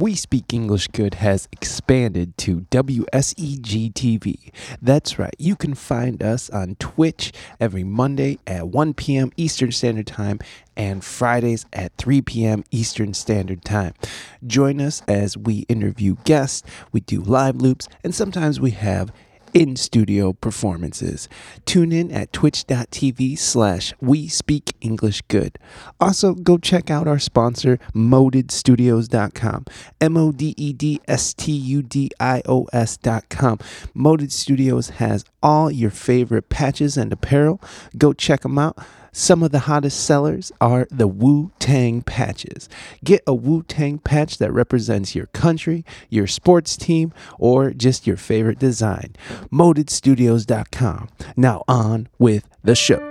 We Speak English Good has expanded to WSEG TV. That's right, you can find us on Twitch every Monday at 1 p.m. Eastern Standard Time and Fridays at 3 p.m. Eastern Standard Time. Join us as we interview guests, we do live loops, and sometimes we have in studio performances. Tune in at twitch.tv slash we speak English good. Also, go check out our sponsor, modedstudios.com. M O D E D S T U D I O S.com. Moded Studios has all your favorite patches and apparel. Go check them out. Some of the hottest sellers are the Wu Tang patches. Get a Wu Tang patch that represents your country, your sports team, or just your favorite design. ModedStudios.com. Now on with the show.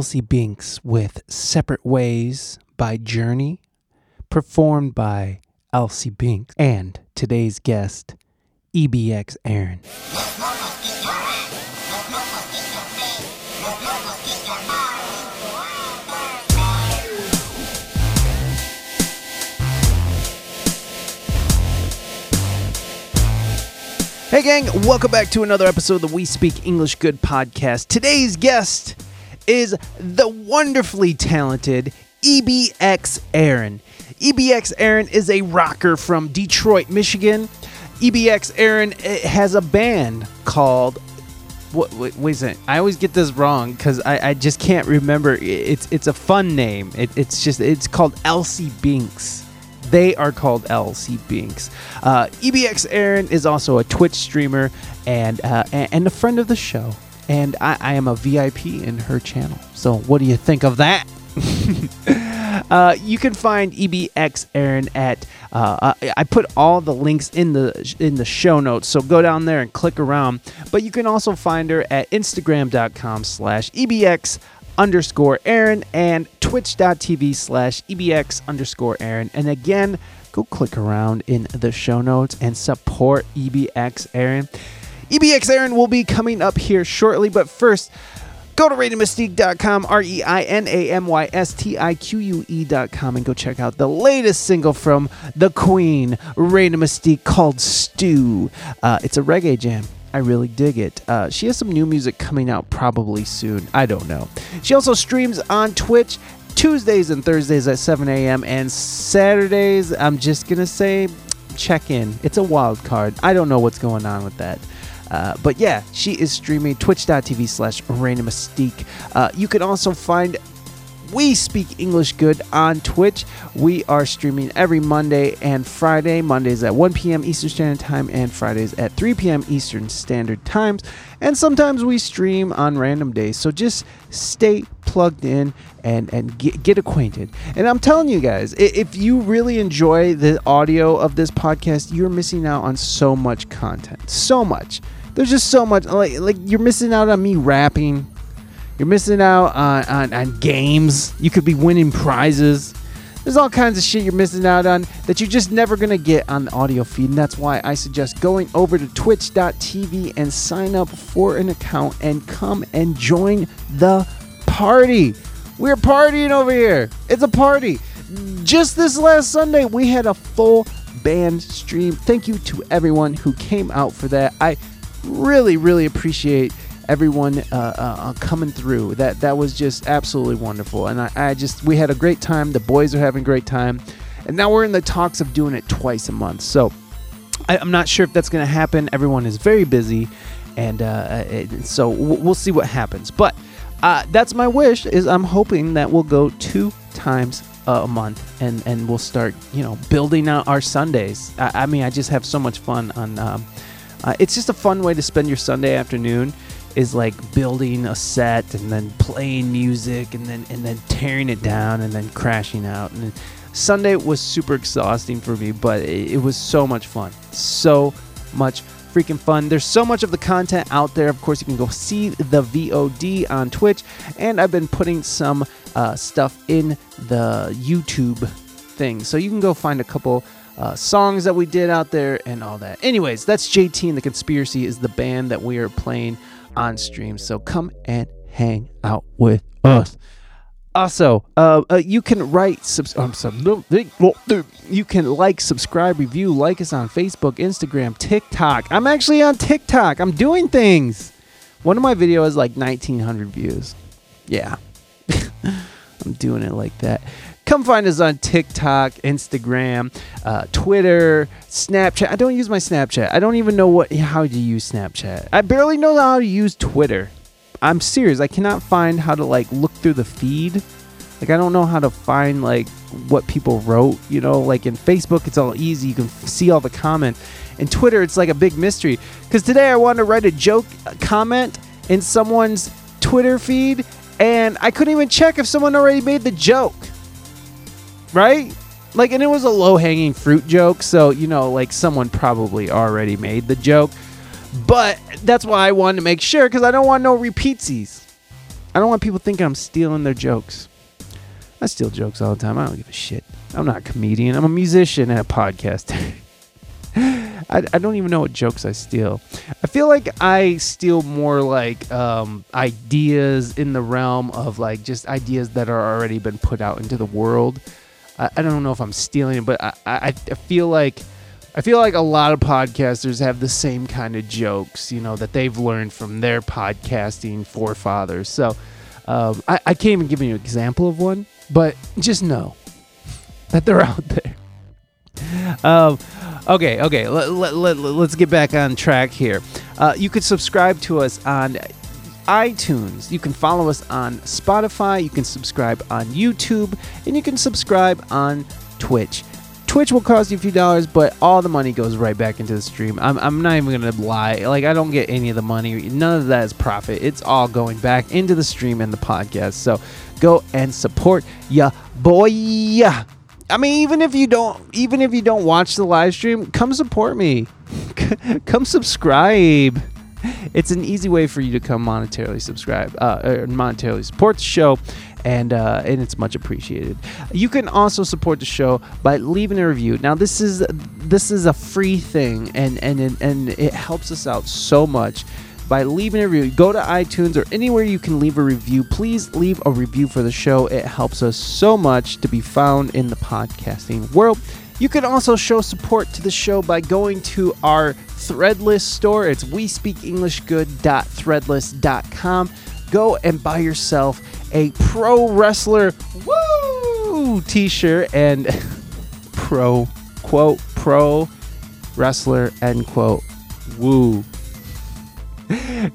Elsie Binks with Separate Ways by Journey, performed by Elsie Binks and today's guest, EBX Aaron. Hey, gang, welcome back to another episode of the We Speak English Good podcast. Today's guest is the wonderfully talented EBX Aaron. EBX Aaron is a rocker from Detroit, Michigan. EBX Aaron eh, has a band called. What, wait, wait a second. I always get this wrong because I, I just can't remember. It's it's a fun name. It, it's just it's called Elsie Binks. They are called LC Binks. Uh, EBX Aaron is also a Twitch streamer and uh, and a friend of the show. And I, I am a VIP in her channel. So what do you think of that? uh, you can find EBX Aaron at. Uh, I put all the links in the in the show notes, so go down there and click around. But you can also find her at Instagram.com/slash EBX underscore Aaron and twitch.tv slash EBX underscore Aaron. And again, go click around in the show notes and support EBX Aaron. EBX Aaron will be coming up here shortly, but first, go to ReinaMystique.com, R E I N A M Y S T I Q U E.com, and go check out the latest single from the Queen, Reina Mystique, called Stew. Uh, it's a reggae jam. I really dig it. Uh, she has some new music coming out probably soon. I don't know. She also streams on Twitch Tuesdays and Thursdays at 7 a.m. and Saturdays. I'm just gonna say, check in. It's a wild card. I don't know what's going on with that. Uh, but yeah, she is streaming twitch.tv slash Reina Mystique. Uh, you can also find we Speak English Good on Twitch. We are streaming every Monday and Friday. Mondays at 1 p.m. Eastern Standard Time and Fridays at 3 p.m. Eastern Standard Times. And sometimes we stream on random days. So just stay plugged in and, and get, get acquainted. And I'm telling you guys, if you really enjoy the audio of this podcast, you're missing out on so much content. So much. There's just so much. Like, like you're missing out on me rapping you're missing out on, on, on games. You could be winning prizes. There's all kinds of shit you're missing out on that you're just never going to get on the audio feed. And that's why I suggest going over to twitch.tv and sign up for an account and come and join the party. We're partying over here. It's a party. Just this last Sunday, we had a full band stream. Thank you to everyone who came out for that. I really, really appreciate everyone uh, uh, uh, coming through. That that was just absolutely wonderful, and I, I just we had a great time. The boys are having a great time, and now we're in the talks of doing it twice a month. So I, am not sure if that's going to happen. Everyone is very busy, and uh, it, so we'll see what happens. But uh, that's my wish. Is I'm hoping that we'll go two times a month and and we'll start you know building out our Sundays. I, I mean, I just have so much fun on. Um, uh, it's just a fun way to spend your Sunday afternoon is like building a set and then playing music and then and then tearing it down and then crashing out. And Sunday was super exhausting for me but it, it was so much fun. So much freaking fun. There's so much of the content out there. Of course you can go see the VOD on Twitch and I've been putting some uh, stuff in the YouTube thing. So you can go find a couple uh, songs that we did out there and all that. Anyways, that's JT and the Conspiracy is the band that we are playing on stream. So come and hang out with us. Also, uh, uh, you can write, subs- sub- you can like, subscribe, review, like us on Facebook, Instagram, TikTok. I'm actually on TikTok. I'm doing things. One of my videos has like 1,900 views. Yeah, I'm doing it like that. Come find us on TikTok, Instagram, uh, Twitter, Snapchat. I don't use my Snapchat. I don't even know what how to use Snapchat. I barely know how to use Twitter. I'm serious. I cannot find how to like look through the feed. Like I don't know how to find like what people wrote. You know, like in Facebook, it's all easy. You can see all the comments. In Twitter, it's like a big mystery. Because today I wanted to write a joke a comment in someone's Twitter feed, and I couldn't even check if someone already made the joke right? Like, and it was a low hanging fruit joke, so you know, like someone probably already made the joke. But that's why I wanted to make sure because I don't want no repeatsies. I don't want people thinking I'm stealing their jokes. I steal jokes all the time. I don't give a shit. I'm not a comedian. I'm a musician and a podcaster. I, I don't even know what jokes I steal. I feel like I steal more like um, ideas in the realm of like just ideas that are already been put out into the world. I, I don't know if I'm stealing, but I, I, I feel like I feel like a lot of podcasters have the same kind of jokes, you know, that they've learned from their podcasting forefathers. So um, I, I can't even give you an example of one, but just know that they're out there. Um, okay, okay, let, let, let, let's get back on track here. Uh, you could subscribe to us on iTunes. You can follow us on Spotify. You can subscribe on YouTube. And you can subscribe on Twitch. Twitch will cost you a few dollars, but all the money goes right back into the stream. I'm, I'm not even gonna lie. Like I don't get any of the money. None of that is profit. It's all going back into the stream and the podcast. So go and support ya boy. I mean, even if you don't, even if you don't watch the live stream, come support me. come subscribe. It's an easy way for you to come monetarily subscribe, uh, or monetarily support the show, and uh, and it's much appreciated. You can also support the show by leaving a review. Now, this is this is a free thing, and and and it helps us out so much by leaving a review. Go to iTunes or anywhere you can leave a review. Please leave a review for the show. It helps us so much to be found in the podcasting world. You can also show support to the show by going to our Threadless store. It's WeSpeakEnglishGood.threadless.com. Go and buy yourself a pro wrestler woo t-shirt and pro quote pro wrestler end quote woo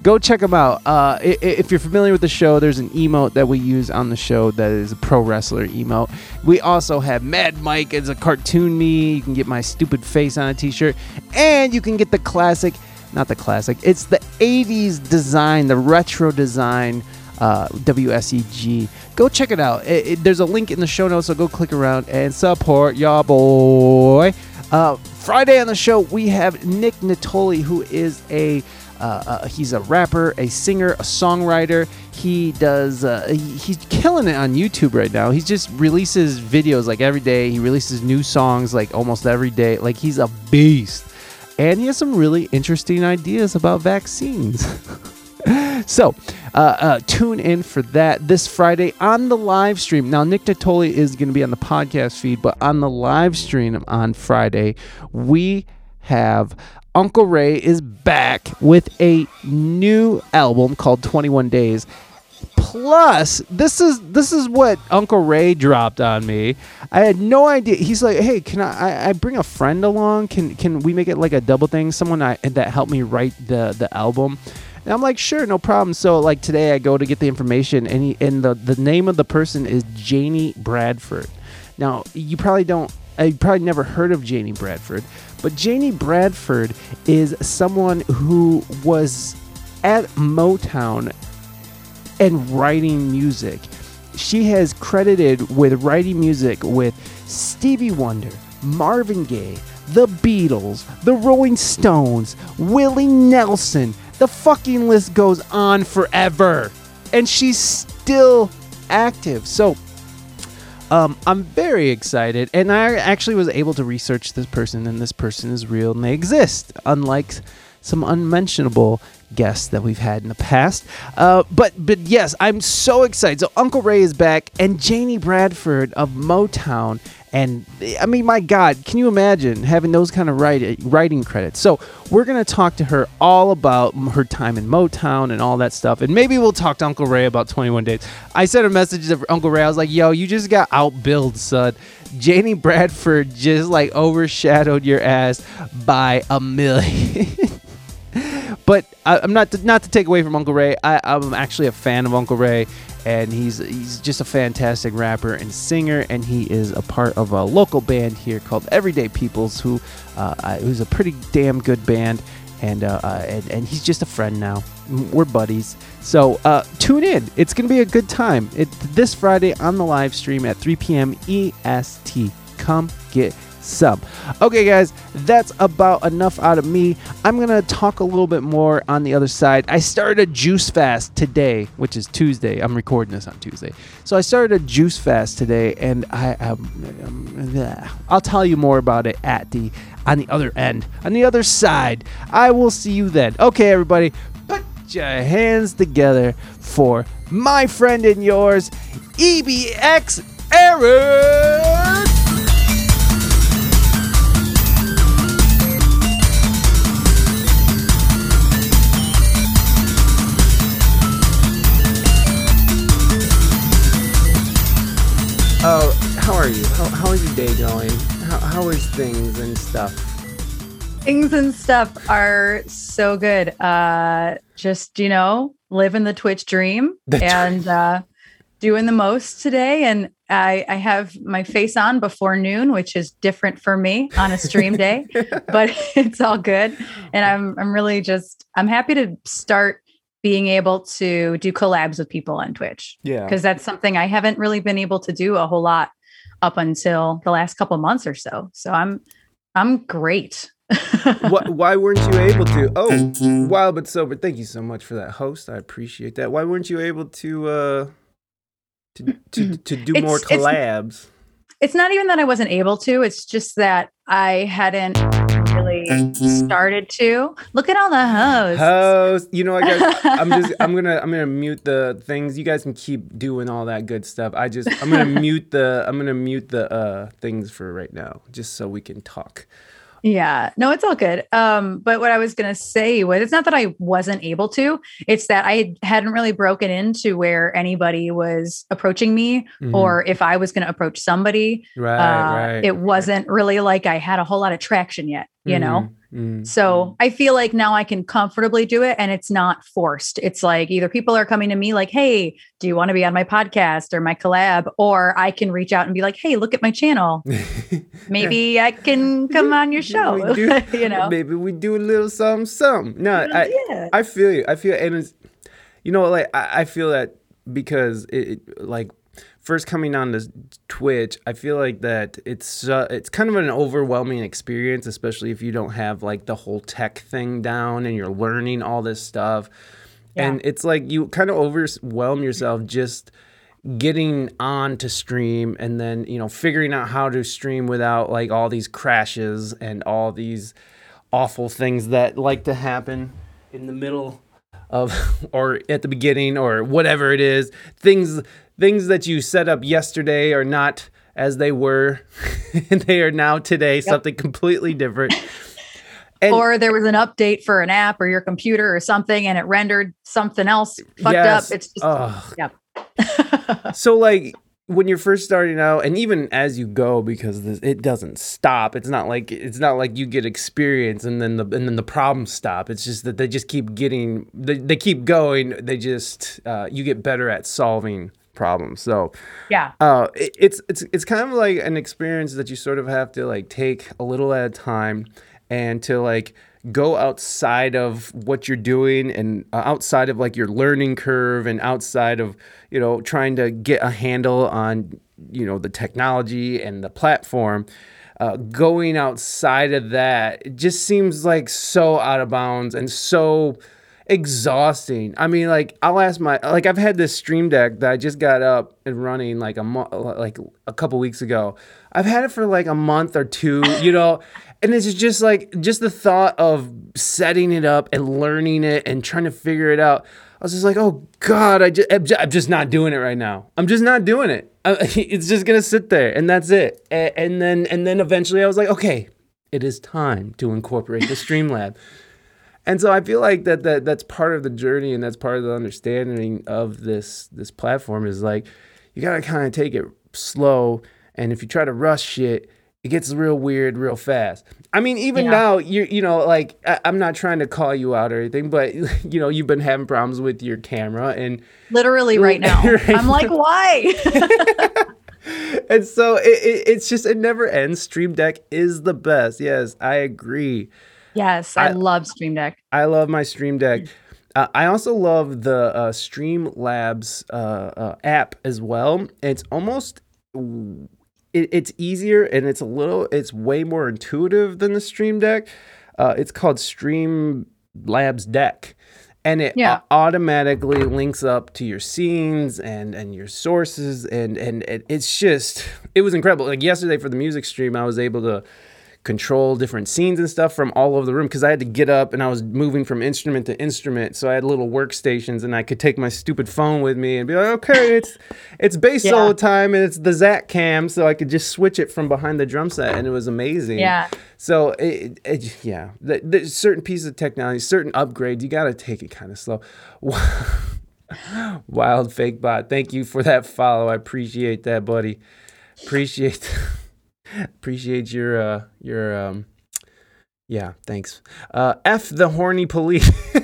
go check them out. Uh, if you're familiar with the show, there's an emote that we use on the show that is a pro wrestler emote. We also have Mad Mike as a cartoon me. You can get my stupid face on a t-shirt, and you can get the classic, not the classic. It's the '80s design, the retro design. Uh, WSEG. Go check it out. It, it, there's a link in the show notes, so go click around and support y'all boy. Uh, Friday on the show, we have Nick Natoli, who is a uh, uh, he's a rapper, a singer, a songwriter. He does. Uh, he, he's killing it on YouTube right now. He just releases videos like every day. He releases new songs like almost every day. Like he's a beast, and he has some really interesting ideas about vaccines. so uh, uh, tune in for that this Friday on the live stream. Now, Nick Natoli is going to be on the podcast feed, but on the live stream on Friday, we have Uncle Ray is back with a new album called 21 Days. Plus, this is this is what Uncle Ray dropped on me. I had no idea. He's like, "Hey, can I, I, I bring a friend along? Can can we make it like a double thing? Someone I, that helped me write the the album." And I'm like, "Sure, no problem." So like today, I go to get the information, and he, and the the name of the person is Janie Bradford. Now you probably don't. I probably never heard of Janie Bradford, but Janie Bradford is someone who was at Motown and writing music. She has credited with writing music with Stevie Wonder, Marvin Gaye, The Beatles, The Rolling Stones, Willie Nelson. The fucking list goes on forever. And she's still active. So um, I'm very excited, and I actually was able to research this person, and this person is real, and they exist, unlike some unmentionable guests that we've had in the past. Uh, but but yes, I'm so excited. So Uncle Ray is back, and Janie Bradford of Motown and eh, I mean, my God, can you imagine having those kind of write, eh, writing credits? So we're going to talk to her all about her time in Motown and all that stuff. And maybe we'll talk to Uncle Ray about 21 Days. I sent a message to Uncle Ray. I was like, yo, you just got outbilled, son. Janie Bradford just like overshadowed your ass by a million. but uh, I, am not to, not to take away from Uncle Ray. I, I'm actually a fan of Uncle Ray, and he's he's just a fantastic rapper and singer, and he is a part of a local band here called Everyday Peoples, who uh, who's a pretty damn good band, and, uh, uh, and and he's just a friend now. We're buddies, so uh, tune in. It's gonna be a good time. It this Friday on the live stream at 3 p.m. EST. Come get some. Okay, guys, that's about enough out of me. I'm going to talk a little bit more on the other side. I started a juice fast today, which is Tuesday. I'm recording this on Tuesday. So I started a juice fast today, and I, um, um, I'll tell you more about it at the on the other end, on the other side. I will see you then. Okay, everybody, put your hands together for my friend and yours, EBX Aaron. How are you? How, how is your day going? How, how is things and stuff? Things and stuff are so good. Uh, just, you know, living the Twitch dream The and uh, doing the most today. And I, I have my face on before noon, which is different for me on a stream day, but it's all good. And I'm, I'm really just, I'm happy to start being able to do collabs with people on Twitch Yeah. because that's something I haven't really been able to do a whole lot up until the last couple months or so. So I'm I'm great. Why, why weren't you able to? Oh, wild but sober. Thank you so much for that host. I appreciate that. Why weren't you able to uh to to, to do more It's- it's- collabs? It's not even that I wasn't able to, it's just that I hadn't really started to. Look at all the hosts. Host, you know, what, guys, I'm just I'm gonna I'm gonna mute the things. You guys can keep doing all that good stuff. I just I'm gonna mute the I'm gonna mute the uh things for right now, just so we can talk. Yeah, no, it's all good. Um, but what I was gonna say was it's not that I wasn't able to, it's that I hadn't really broken into where anybody was approaching me Mhm. or if I was gonna approach somebody. right, uh, right. It wasn't really like I had a whole lot of traction yet, you know? Mhm. So I feel like now I can comfortably do it and it's not forced. It's like either people are coming to me like, hey, do you want to be on my podcast or my collab? Or I can reach out and be like, hey, look at my channel. Maybe I can come on your show. Do- you know? maybe we do a little something, something. No, I, yeah. I feel you. I feel, and it's, you know, like I, I feel that because it, it like first coming on to Twitch, I feel like that it's uh, it's kind of an overwhelming experience, especially if you don't have like the whole tech thing down and you're learning all this stuff, and it's like you kind of overwhelm yourself just getting on to stream and then you know figuring out how to stream without like all these crashes and all these awful things that like to happen in the middle of or at the beginning or whatever it is. Things things that you set up yesterday are not as they were and they are now today something completely different and or there was an update for an app or your computer or something and it rendered something else fucked Yes. up. It's just, yep. so like when you're first starting out and even as you go because this, it doesn't stop it's not like it's not like you get experience and then the and then the problems stop it's just that they just keep getting they, they keep going they just uh, you get better at solving problems so yeah. uh, it, it's it's it's kind of like an experience that you sort of have to like take a little at a time and to like go outside of what you're doing and uh, outside of like your learning curve and outside of you know trying to get a handle on you know the technology and the platform uh, going outside of that it just seems like so out of bounds and so exhausting. I mean, like I'll ask my like I've had this stream deck that I just got up and running like a mo- like a couple weeks ago. I've had it for like a month or two, you know, and it's just like just the thought of setting it up and learning it and trying to figure it out. I was just like, oh god, I just I'm just not doing it right now. I'm just not doing it. It's just gonna sit there and that's it. And then and then eventually I was like, okay, it is time to incorporate the Streamlab. And so I feel like that, that that's part of the journey and that's part of the understanding of this this platform is like you gotta kind of take it slow and if you try to rush shit, it gets real weird real fast. I mean, even Yeah. now you you know like I, I'm not trying to call you out or anything, but you know you've been having problems with your camera and Literally right now. Right I'm like, why? and so it, it, it's just it never ends. Stream Deck is the best. Yes, I agree. Yes, I, I- love Stream Deck. I love my Stream Deck. Uh, I also love the uh, Streamlabs uh, uh, app as well. It's almost it, it's easier and it's a little it's way more intuitive than the Stream Deck. Uh, it's called Stream Labs Deck and it Yeah. au- automatically links up to your scenes and and your sources and and it, it's just it was incredible like yesterday for the music stream i was able to control different scenes and stuff from all over the room because i had to get up and i was moving from instrument to instrument so i had little workstations and i could take my stupid phone with me and be like okay it's it's bass Yeah. solo time and it's the zac cam so i could just switch it from behind the drum set and it was amazing Yeah. so it, it yeah, th- there's certain pieces of technology, certain upgrades. You got to take it kind of slow. Wild fake bot, thank you for that follow. I appreciate that, buddy. Appreciate appreciate your uh your um yeah, thanks. Uh F the horny police.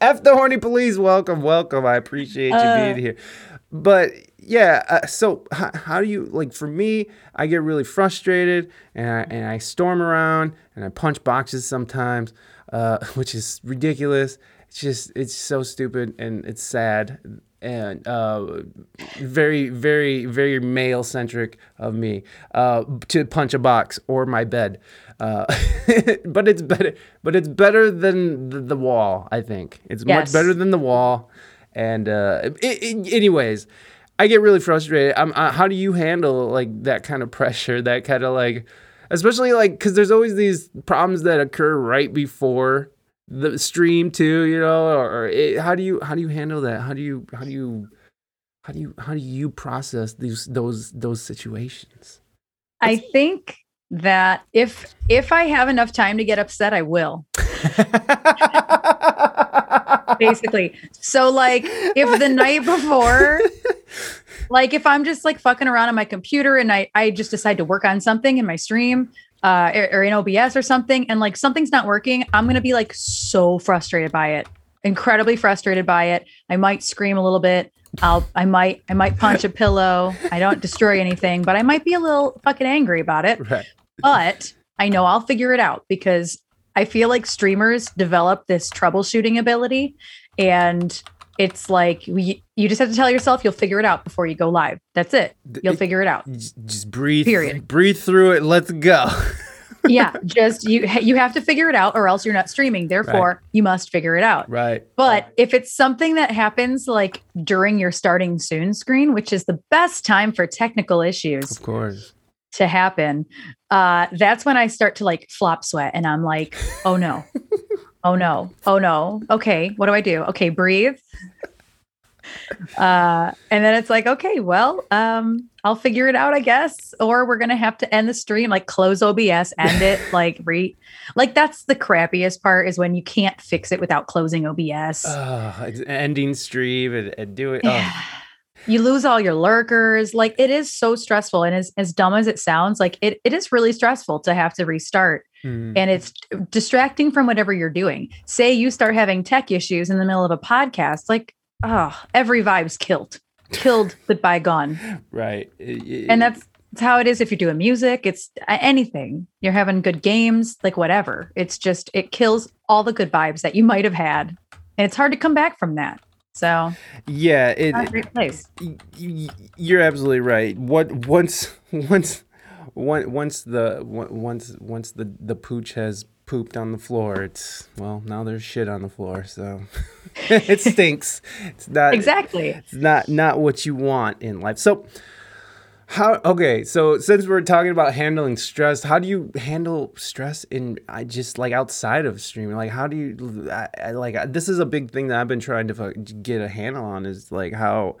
F the horny police. Welcome, welcome. I appreciate you Uh. being here. But yeah, uh, so how, how do you like? For me, I get really frustrated and I, and I storm around and I punch boxes sometimes, uh, which is ridiculous. It's just it's so stupid and it's sad and uh, very very very male centric of me uh, to punch a box or my bed. Uh, but it's better. But it's better than the, the wall. I think it's much better than the wall. And uh, i i anyways, I get really frustrated. I'm, uh, how do you handle like that kind of pressure? That kind of like, especially like because there's always these problems that occur right before the stream too. You know, or, it, how do you how do you handle that? How do you how do you how do you how do you process these those those situations? I think that if if I have enough time to get upset, I will. Basically. So like if the night before like if I'm just like fucking around on my computer and I I just decide to work on something in my stream uh or, or in OBS or something and like something's not working, I'm to be like so frustrated by it. Incredibly frustrated by it. I might scream a little bit. I'll I might I might punch a pillow. I don't destroy anything, but I might be a little fucking angry about it right. but I know I'll figure it out because I feel like streamers develop this troubleshooting ability and it's like we, you just have to tell yourself you'll figure it out before you go live. That's it. You'll figure it out. Just, breathe. Period. Breathe through it. Let's go. Yeah, just you you have to figure it out or else you're not streaming. Therefore, you must figure it out. right. But if it's something that happens like during your starting soon screen, which is the best time for technical issues, Of course. to happen, uh, that's when I start to like flop sweat and I'm like, oh no, oh no, oh no. Okay, what do I do? Okay, breathe. Uh, and then it's like, okay, well, um, I'll figure it out, I guess. Or we're gonna have to end the stream, like close OBS, end it, like re like that's the crappiest part is when you can't fix it without closing OBS. Uh, ending stream and, and do it. Oh, you lose all your lurkers like it is so stressful and as, as dumb as it sounds like it, it is really stressful to have to restart hmm. and it's distracting from whatever you're doing say you start having tech issues in the middle of a podcast like oh every vibe's killed killed goodbye gone right. And that's, that's how it is if you're doing music it's anything you're having good games like whatever it's just it kills all the good vibes that you might have had and it's hard to come back from that so yeah. It, a great place you're absolutely right. What once once one- once the once once the the pooch has pooped on the floor, it's well now there's shit on the floor, so it stinks. It's not exactly It's not not what you want in life. So how okay, so since we're talking about handling stress, how do you handle stress in I just like outside of streaming? Like how do you I, I, like I- this is a big thing that I've been trying to get a handle on is like how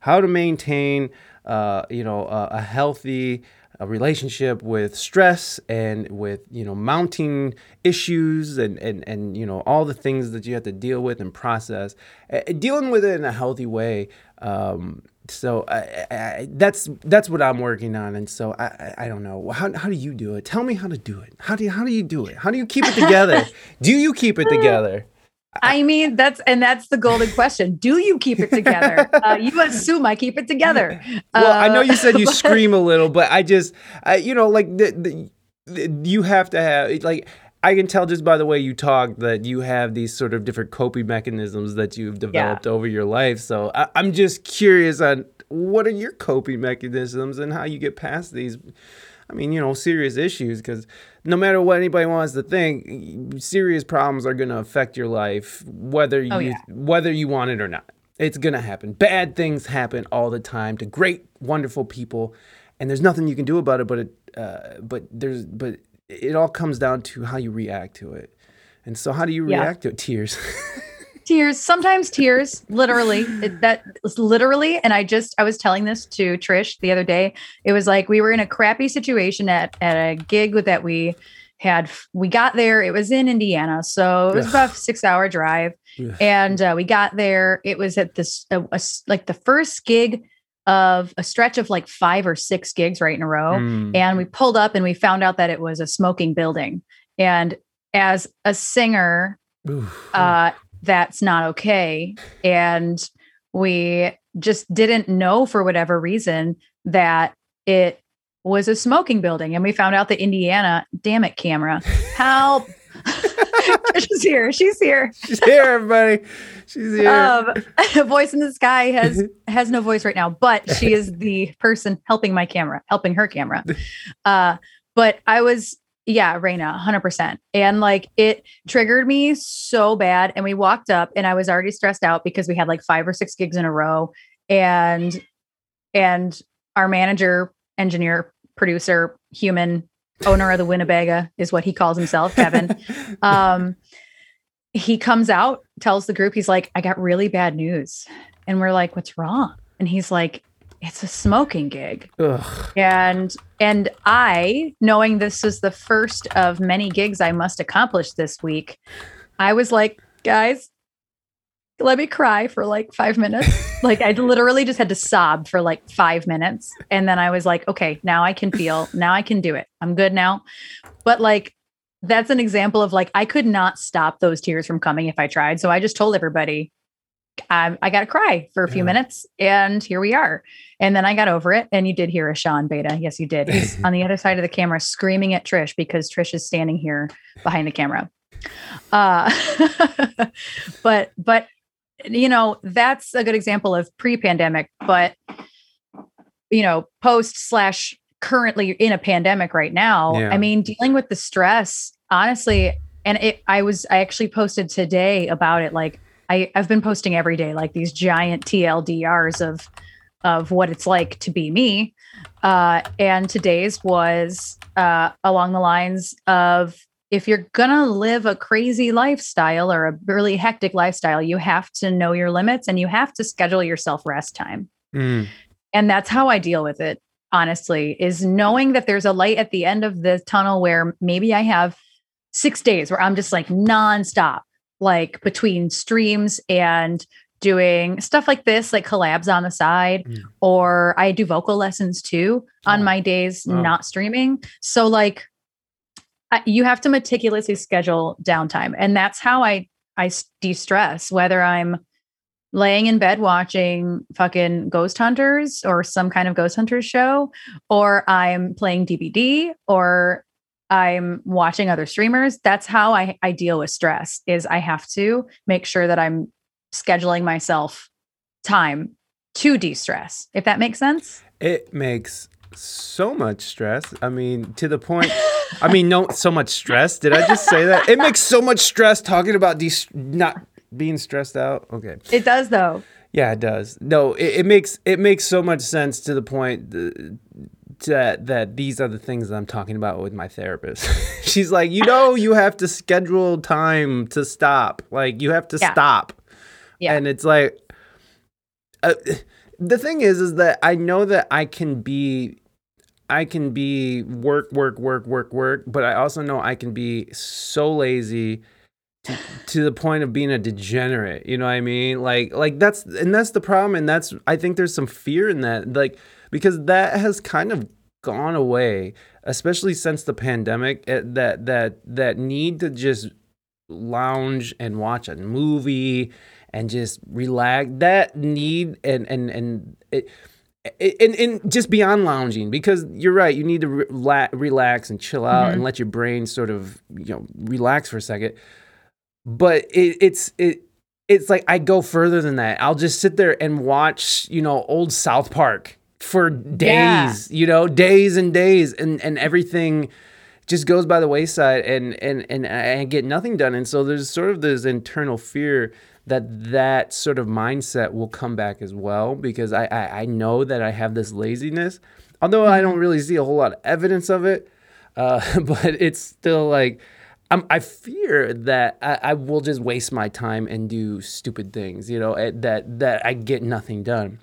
how to maintain uh you know a, a healthy a relationship with stress and with you know mounting issues and and and you know all the things that you have to deal with and process uh, dealing with it in a healthy way um so I, I, that's that's what I'm working on, and so I, I I don't know how how do you do it? Tell me how to do it. How do you, how do you do it? How do you keep it together? do you keep it together? I mean, that's and that's the golden question. Do you keep it together? Uh, you assume I keep it together. Well, I know Uh, you said you but- scream a little, but I just, I, you know, like the, the, the, you have to have like. I can tell just by the way you talk that you have these sort of different coping mechanisms that you've developed over your life. So I, I'm just curious on what are your coping mechanisms and how you get past these I mean, you know, serious issues because no matter what anybody wants to think, serious problems are going to affect your life whether you Oh, yeah. whether you want it or not. It's going to happen. Bad things happen all the time to great, wonderful people, and there's nothing you can do about it. But it, uh, but there's, but it all comes down to how you react to it. And so, how do you Yeah. react to it? Tears. tears sometimes tears literally it, that was literally and i just i was telling this to trish the other day it was like we were in a crappy situation at at a gig with that we had we got there it was in indiana so it was Ugh. about a six hour drive Ugh. and uh, we got there it was at this uh, a like the first gig of a stretch of like five or six gigs right in a row Mm. and we pulled up and we found out that it was a smoking building and as a singer Oof. uh, that's not okay. And we just didn't know for whatever reason that it was a smoking building. And we found out that Indiana, damn it, camera, help. She's here. She's here. She's here, everybody. She's here. Um, voice in the sky has has no voice right now, but she is the person helping my camera, helping her camera. Uh, but I was, yeah, Reina, hundred percent, and like it triggered me so bad. And we walked up, and I was already stressed out because we had like five or six gigs in a row, and and our manager, engineer, producer, human, owner of the Winnebago is what he calls himself, Kevin um he comes out tells the group he's like i got really bad news and we're like what's wrong and he's like it's a smoking gig. Ugh. and and i knowing this is the first of many gigs i must accomplish this week i was like guys let me cry for like five minutes. Like i literally just had to sob for like five minutes. And then i was like okay now i can feel now i can do it. I'm good now. But like that's an example of like I could not stop those tears from coming if I tried. So I just told everybody I, I got to cry for a few Yeah. minutes, and here we are. And then I got over it. And you did hear a Sean Beta. Yes, you did. He's on the other side of the camera screaming at Trish because Trish is standing here behind the camera. Uh, but but you know that's a good example of pre-pandemic. But you know post slash currently in a pandemic right now Yeah. i mean dealing with the stress honestly and it i was i actually posted today about it like i i've been posting every day like these giant tldrs of of what it's like to be me uh and today's was uh along the lines of if you're gonna live a crazy lifestyle or a really hectic lifestyle you have to know your limits and you have to schedule yourself rest time Mm. and that's how I deal with it, honestly, is knowing that there's a light at the end of the tunnel where maybe I have six days where I'm just like nonstop, like between streams and doing stuff like this, like collabs on the side, Mm. or I do vocal lessons too on Oh, my days not streaming. So, like, I, you have to meticulously schedule downtime, and that's how I I de stress. Whether I'm laying in bed watching fucking ghost hunters or some kind of ghost hunters show or i'm playing dvd or i'm watching other streamers that's how I, I deal with stress is i have to make sure that i'm scheduling myself time to de-stress if that makes sense It makes so much stress. I mean, to the point. I mean, no, so much stress. Did I just say that? It makes so much stress talking about de- not being stressed out. Okay. it does though Yeah, it does. No, it, it makes it makes so much sense to the point uh, that that these are the things that I'm talking about with my therapist. She's like, you know, you have to schedule time to stop. Like you have to Yeah. stop. Yeah. And it's like, uh, the thing is, is that I know that I can be. I can be work, work, work, work, work, but I also know I can be so lazy to, to the point of being a degenerate you know what i mean like like that's and that's the problem and that's i think there's some fear in that like because that has kind of gone away especially since the pandemic eh, that that that need to just lounge and watch a movie and just relax that need and and and it, eh, eh, and, and just beyond lounging because you're right you need to re- relax and chill out mm-hmm. and let your brain sort of you know relax for a second. But it, it's it it's like I go further than that. I'll just sit there and watch, you know, old South Park for days, yeah. you know, days and days and and everything just goes by the wayside and and and I get nothing done. And so there's sort of this internal fear that that sort of mindset will come back as well because I I, I know that I have this laziness, although I don't mm-hmm. really see a whole lot of evidence of it. Uh, but it's still like I'm, i fear that I, I, will just waste my time and do stupid things, you know, eh, that that I get nothing done.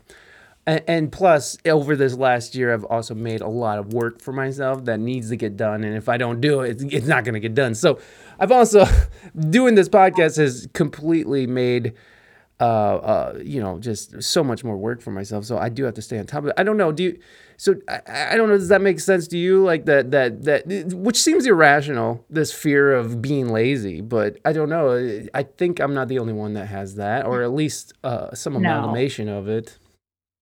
And, and, plus, over this last year, I've also made a lot of work for myself that needs to get done, and if I don't do it, it's, it's not going to get done. So, I've also doing this podcast has completely made uh, uh, you know, just so much more work for myself. So I do have to stay on top of it. I don't know. Do you? So I, I don't know. Does that make sense to you? Like that, that, that, which seems irrational. This fear of being lazy, but I don't know. I think I'm not the only one that has that, or at least uh, some amalgamation no. of it.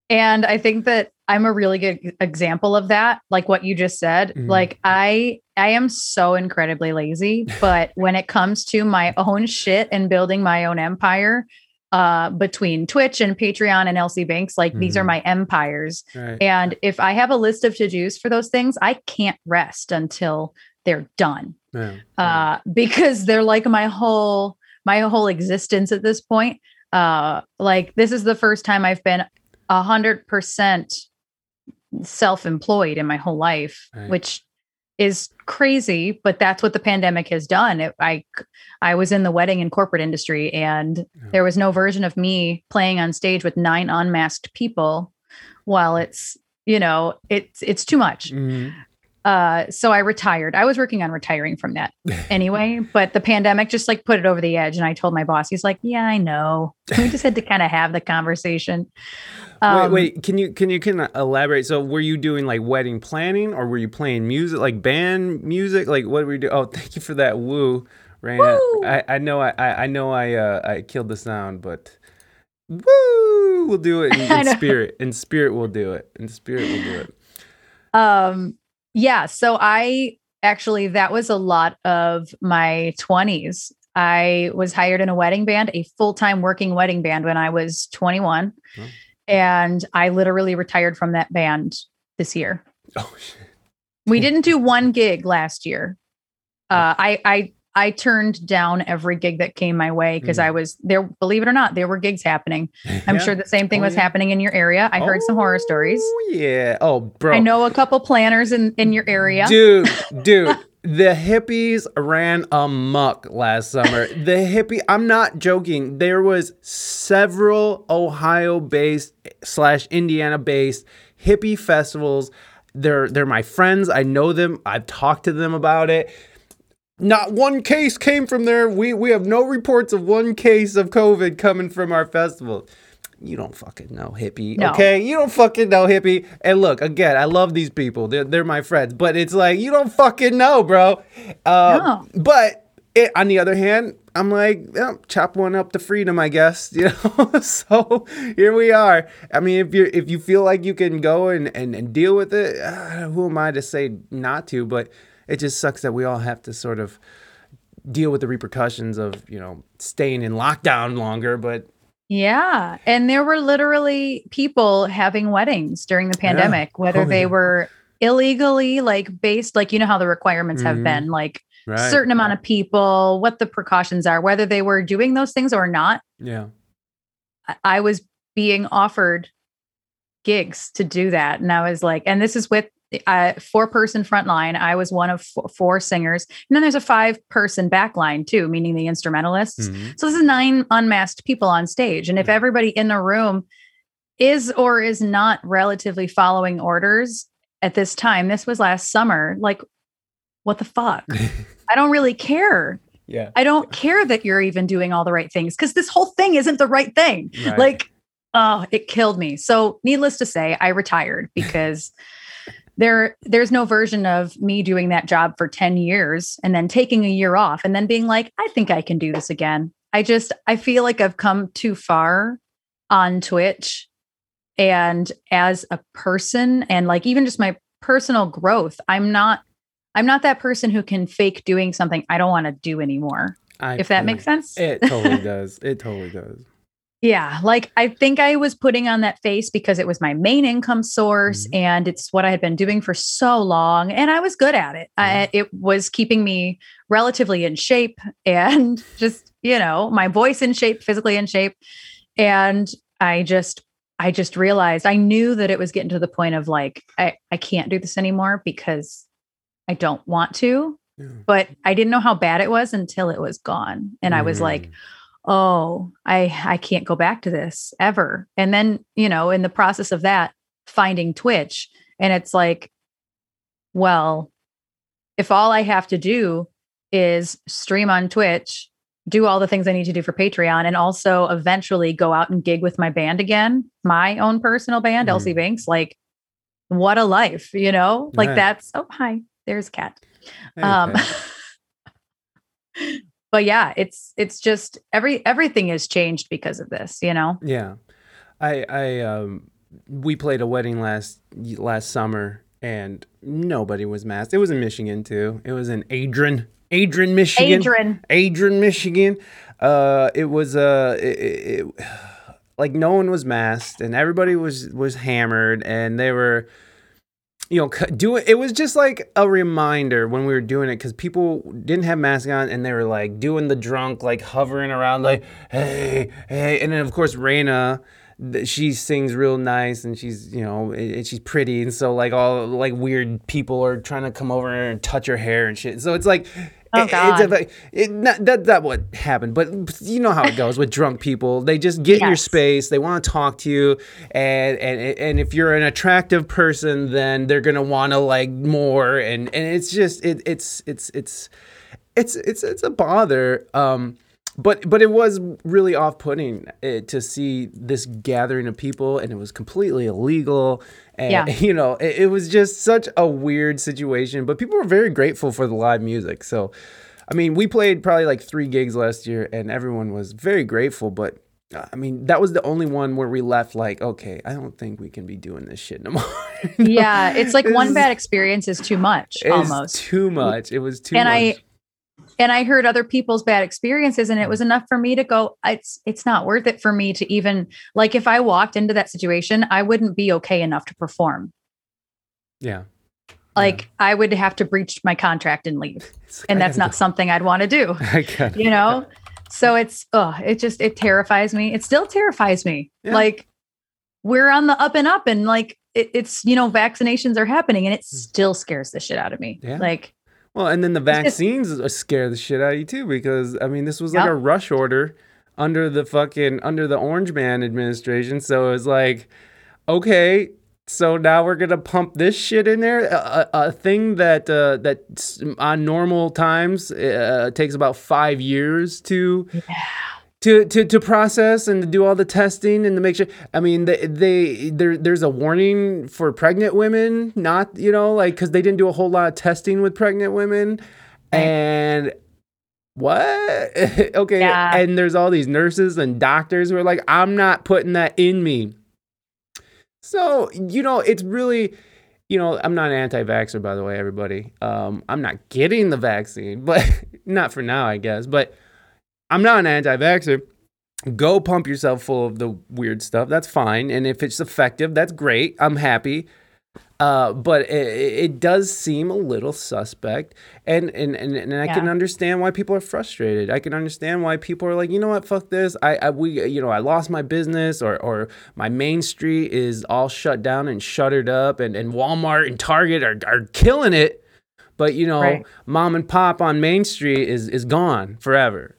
And I think that I'm a really good example of that. Like what you just said. Mm-hmm. Like I, I am so incredibly lazy, but when it comes to my own shit and building my own empire, uh, between Twitch and Patreon and LC Banks. Like mm-hmm. these are mm-hmm. my empires. Right. And if I have a list of to dos for those things, I can't rest until they're done. Yeah. Uh, because they're like my whole my whole existence at this point. Uh, like this is the first time I've been a hundred percent self-employed in my whole life, right. which is crazy, but that's what the pandemic has done. It, I I was in the wedding and corporate industry, and yeah. there was no version of me playing on stage with nine unmasked people, while it's you know it's it's too much. Mm-hmm. Uh, so I retired. I was working on retiring from that anyway, but the pandemic just like put it over the edge. And I told my boss, he's like, "Yeah, I know." We just had to kind of have the conversation. Um, wait, wait. Can you can you can elaborate? So, were you doing like wedding planning, or were you playing music, like band music? Like, what were you doing? Oh, thank you for that. Woo, Reina. I, I know I I know I uh, I killed the sound, but woo, we'll do it in, in spirit. In spirit, we'll do it. In spirit, we'll do it. Um. Yeah. So I actually that was a lot of my twenties. I was hired in a wedding band, a full time working wedding band when I was 21. Oh. And I literally retired from that band this year. Oh shit. We didn't do one gig last year. Uh, I I I turned down every gig that came my way because mm. I was there. Believe it or not, there were gigs happening. I'm yeah. sure the same thing oh, was yeah. happening in your area. I heard some horror stories. Oh yeah. Oh, bro. I know a couple planners in in your area. Dude, dude. the hippies ran amok last summer. the hippie, I'm not joking. There was several Ohio-based slash Indiana-based hippie festivals. They're they're my friends. I know them. I've talked to them about it. Not one case came from there. We we have no reports of one case of COVID coming from our festival. You don't fucking know hippie no. okay? You don't fucking know hippie. And look again i love these people. They're, they're my friends. But it's like you don't fucking know bro. Uh, no. but it, on the other hand i'm like yeah, chop one up to freedom i guess you know? So here we are. I mean if you if you feel like you can go and, and, and deal with it uh, who am i to say not to? But it just sucks that we all have to sort of deal with the repercussions of you know staying in lockdown longer but yeah. And there were literally people having weddings during the pandemic, yeah. whether oh, they yeah. were illegally like based, like, you know how the requirements mm-hmm. have been, like right. certain amount of people, what the precautions are, whether they were doing those things or not. Yeah. I, I was being offered gigs to do that. And I was like, and this is with uh, four person front line. I was one of four, four, singers. And then there's a five person back line too, meaning the instrumentalists. Mm-hmm. So this is nine unmasked people on stage. And if everybody in the room is or is not relatively following orders at this time, this was last summer, like, what the fuck? I don't really care. Yeah. I don't care that you're even doing all the right things because this whole thing isn't the right thing. Right. Like, oh, it killed me. So, needless to say, I retired because there there's no version of me doing that job for 10 years and then taking a year off and then being like i think i can do this again i just i feel like i've come too far on twitch and as a person and like even just my personal growth i'm not i'm not that person who can fake doing something i don't want to do anymore I if that makes sense. It totally does. It totally does. Yeah, like I think I was putting on that face because it was my main income source Mhm. and it's what I had been doing for so long and I was good at it. I, it was keeping me relatively in shape and just, you know, my voice in shape, physically in shape. And I just I just realized I knew that it was getting to the point of like I I can't do this anymore because I don't want to, Yeah. but I didn't know how bad it was until it was gone. And I was like, Mm. Oh i i can't go back to this ever and then you know in the process of that finding twitch and it's like well if all i have to do is stream on twitch do all the things i need to do for patreon and also eventually go out and gig with my band again my own personal band Mhm. lc banks like what a life you know like Right. that's oh hi there's cat um. but yeah it's it's just every everything has changed because of this you know Yeah, I I um we played a wedding last last summer and nobody was masked. It was in Michigan too. It was in Adrian, Adrian, Michigan. adrian Adrian, Michigan. Uh, it was uh, it, it, it- like no one was masked and everybody was was hammered and they were. You know, c- do it. It was just like a reminder when we were doing it because people didn't have masks on and they were like doing the drunk, like hovering around, like hey, hey, and then of course Reina, she sings real nice and she's you know and she's pretty and so like all like weird people are trying to come over and touch her hair and shit. So it's like. Oh, God. It's a, it, not, that that what happened, but you know how it goes with drunk people. They just get in your space. They want to talk to you, and and and if you're an attractive person, then they're gonna want to like more. And and it's just it, it's it's it's it's it's it's a bother. Um, but but it was really off-putting uh, to see this gathering of people, and it was completely illegal. And Yeah. you know, it, it was just such a weird situation. But people were very grateful for the live music. So, I mean, we played probably like three gigs last year, and everyone was very grateful. But uh, I mean, that was the only one where we left like, okay, I don't think we can be doing this shit no more. Know? yeah it's like one bad experience is too much almost too much. It was too and much. i and i heard other people's bad experiences and it was enough for me to go it's it's not worth it for me to even like if i walked into that situation i wouldn't be okay enough to perform. Yeah. like i would have to breach my contract and leave. It's- and that's not something i'd want to do you know? so it's oh it just it terrifies me. It still terrifies me. Yeah. like we're on the up and up and like it, it's you know vaccinations are happening and it still scares the shit out of me. Yeah. like Well, and then the just- vaccines scare the shit out of you too, because I mean, this was like a rush order under the fucking under the Orange Man administration. So it was like, okay, so now we're gonna pump this shit in there, a, a, a thing that uh, that on normal times uh, takes about five years to. To, to, to process and to do all the testing and to make sure i mean they, they there there's a warning for pregnant women not you know like because they didn't do a whole lot of testing with pregnant women. And what? Okay Yeah. and there's all these nurses and doctors who are like i'm not putting that in me. So you know it's really you know i'm not an anti-vaxxer by the way everybody. Um i'm not getting the vaccine but not for now i guess. But i'm not an anti-vaxxer. Go pump yourself full of the weird stuff. That's fine. And if it's effective that's great. I'm happy. Uh, but it, it does seem a little suspect, and and and, and I can understand why people are frustrated. I can understand why people are like, you know what, fuck this. I, I we you know I lost my business, or or my main street is all shut down and shuttered up, and and Walmart and Target are are killing it, but you know, Right. mom and pop on Main Street is is gone forever.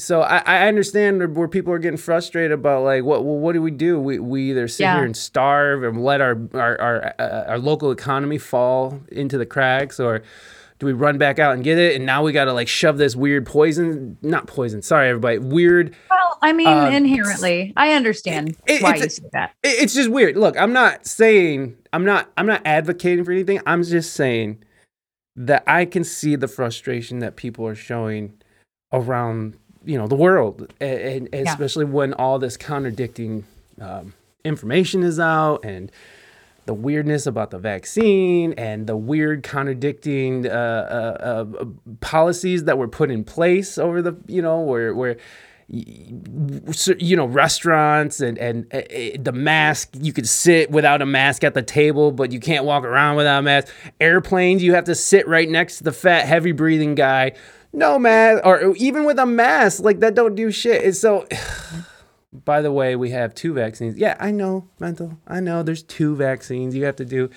So I, I understand where- people are getting frustrated about like what well, what do we do? We, we either sit Yeah. here and starve and let our our, our uh, our local economy fall into the cracks, or do we run back out and get it? And now we got to like shove this weird poison, not poison. Sorry, everybody. Weird. well i mean Uh, inherently i understand it- why you say that it- It's just weird. Look, I'm not saying I'm not I'm not advocating for anything. I'm just saying that I can see the frustration that people are showing around you know the world, and, and especially when all this contradicting um, information is out and the weirdness about the vaccine and the weird contradicting uh, uh, uh, policies that were put in place over the you know where where you know restaurants and and uh, uh, the mask you could sit without a mask at the table but you can't walk around without a mask. Airplanes you have to sit right next to the fat heavy breathing guy no mask or even with a mask like that don't do shit. And so by the way we have two vaccines. Yeah i know. Mental. I know. There's two vaccines. You have to do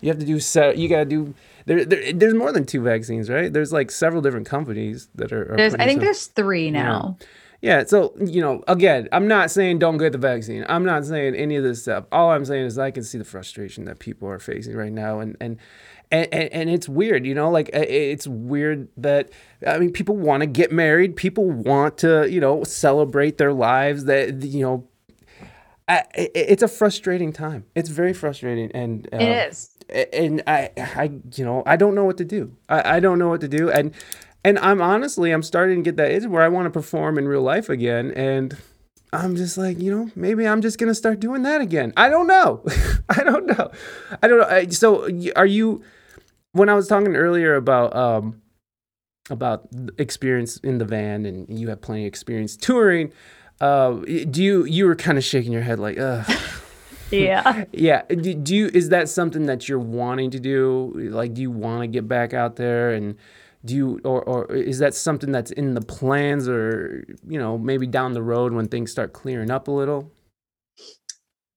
you have to do so you got to do there, there, there's more than two vaccines right? There's like several different companies that are, are there's i think some, there's three now. Yeah. Yeah, so you know, again, I'm not saying don't get the vaccine. I'm not saying any of this stuff. All I'm saying is I can see the frustration that people are facing right now, and and and, and, it's weird, you know, like it's weird that I mean, people want to get married, people want to, you know, celebrate their lives. That you know, I, it's a frustrating time. It's very frustrating, and uh, it is. And I, I, you know, I don't know what to do. I, I don't know what to do, and and I'm honestly, I'm starting to get that itch where I want to perform in real life again. And I'm just like, you know, maybe I'm just gonna start doing that again. I don't know. I don't know. I don't know. So, are you? When I was talking earlier about um, about experience in the van, and you have plenty of experience touring, uh, do you you were kind of shaking your head like, ugh. yeah. Yeah do you is that something that you're wanting to do? Like do you want to get back out there and do you or, or is that something that's in the plans or you know maybe down the road when things start clearing up a little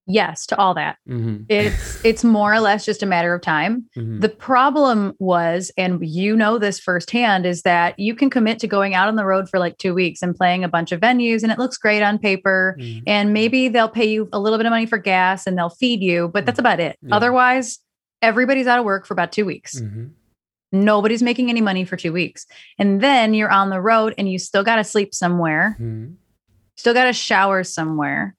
yes to all that mm-hmm. it's it's more or less just a matter of time mm-hmm. the problem was and you know this firsthand is that you can commit to going out on the road for like two weeks and playing a bunch of venues and it looks great on paper mm-hmm. and maybe they'll pay you a little bit of money for gas and they'll feed you but that's mm-hmm. about it yeah. otherwise everybody's out of work for about two weeks mm-hmm. Nobody's making any money for two weeks. And then you're on the road and you still got to sleep somewhere, mm-hmm. still got to shower somewhere.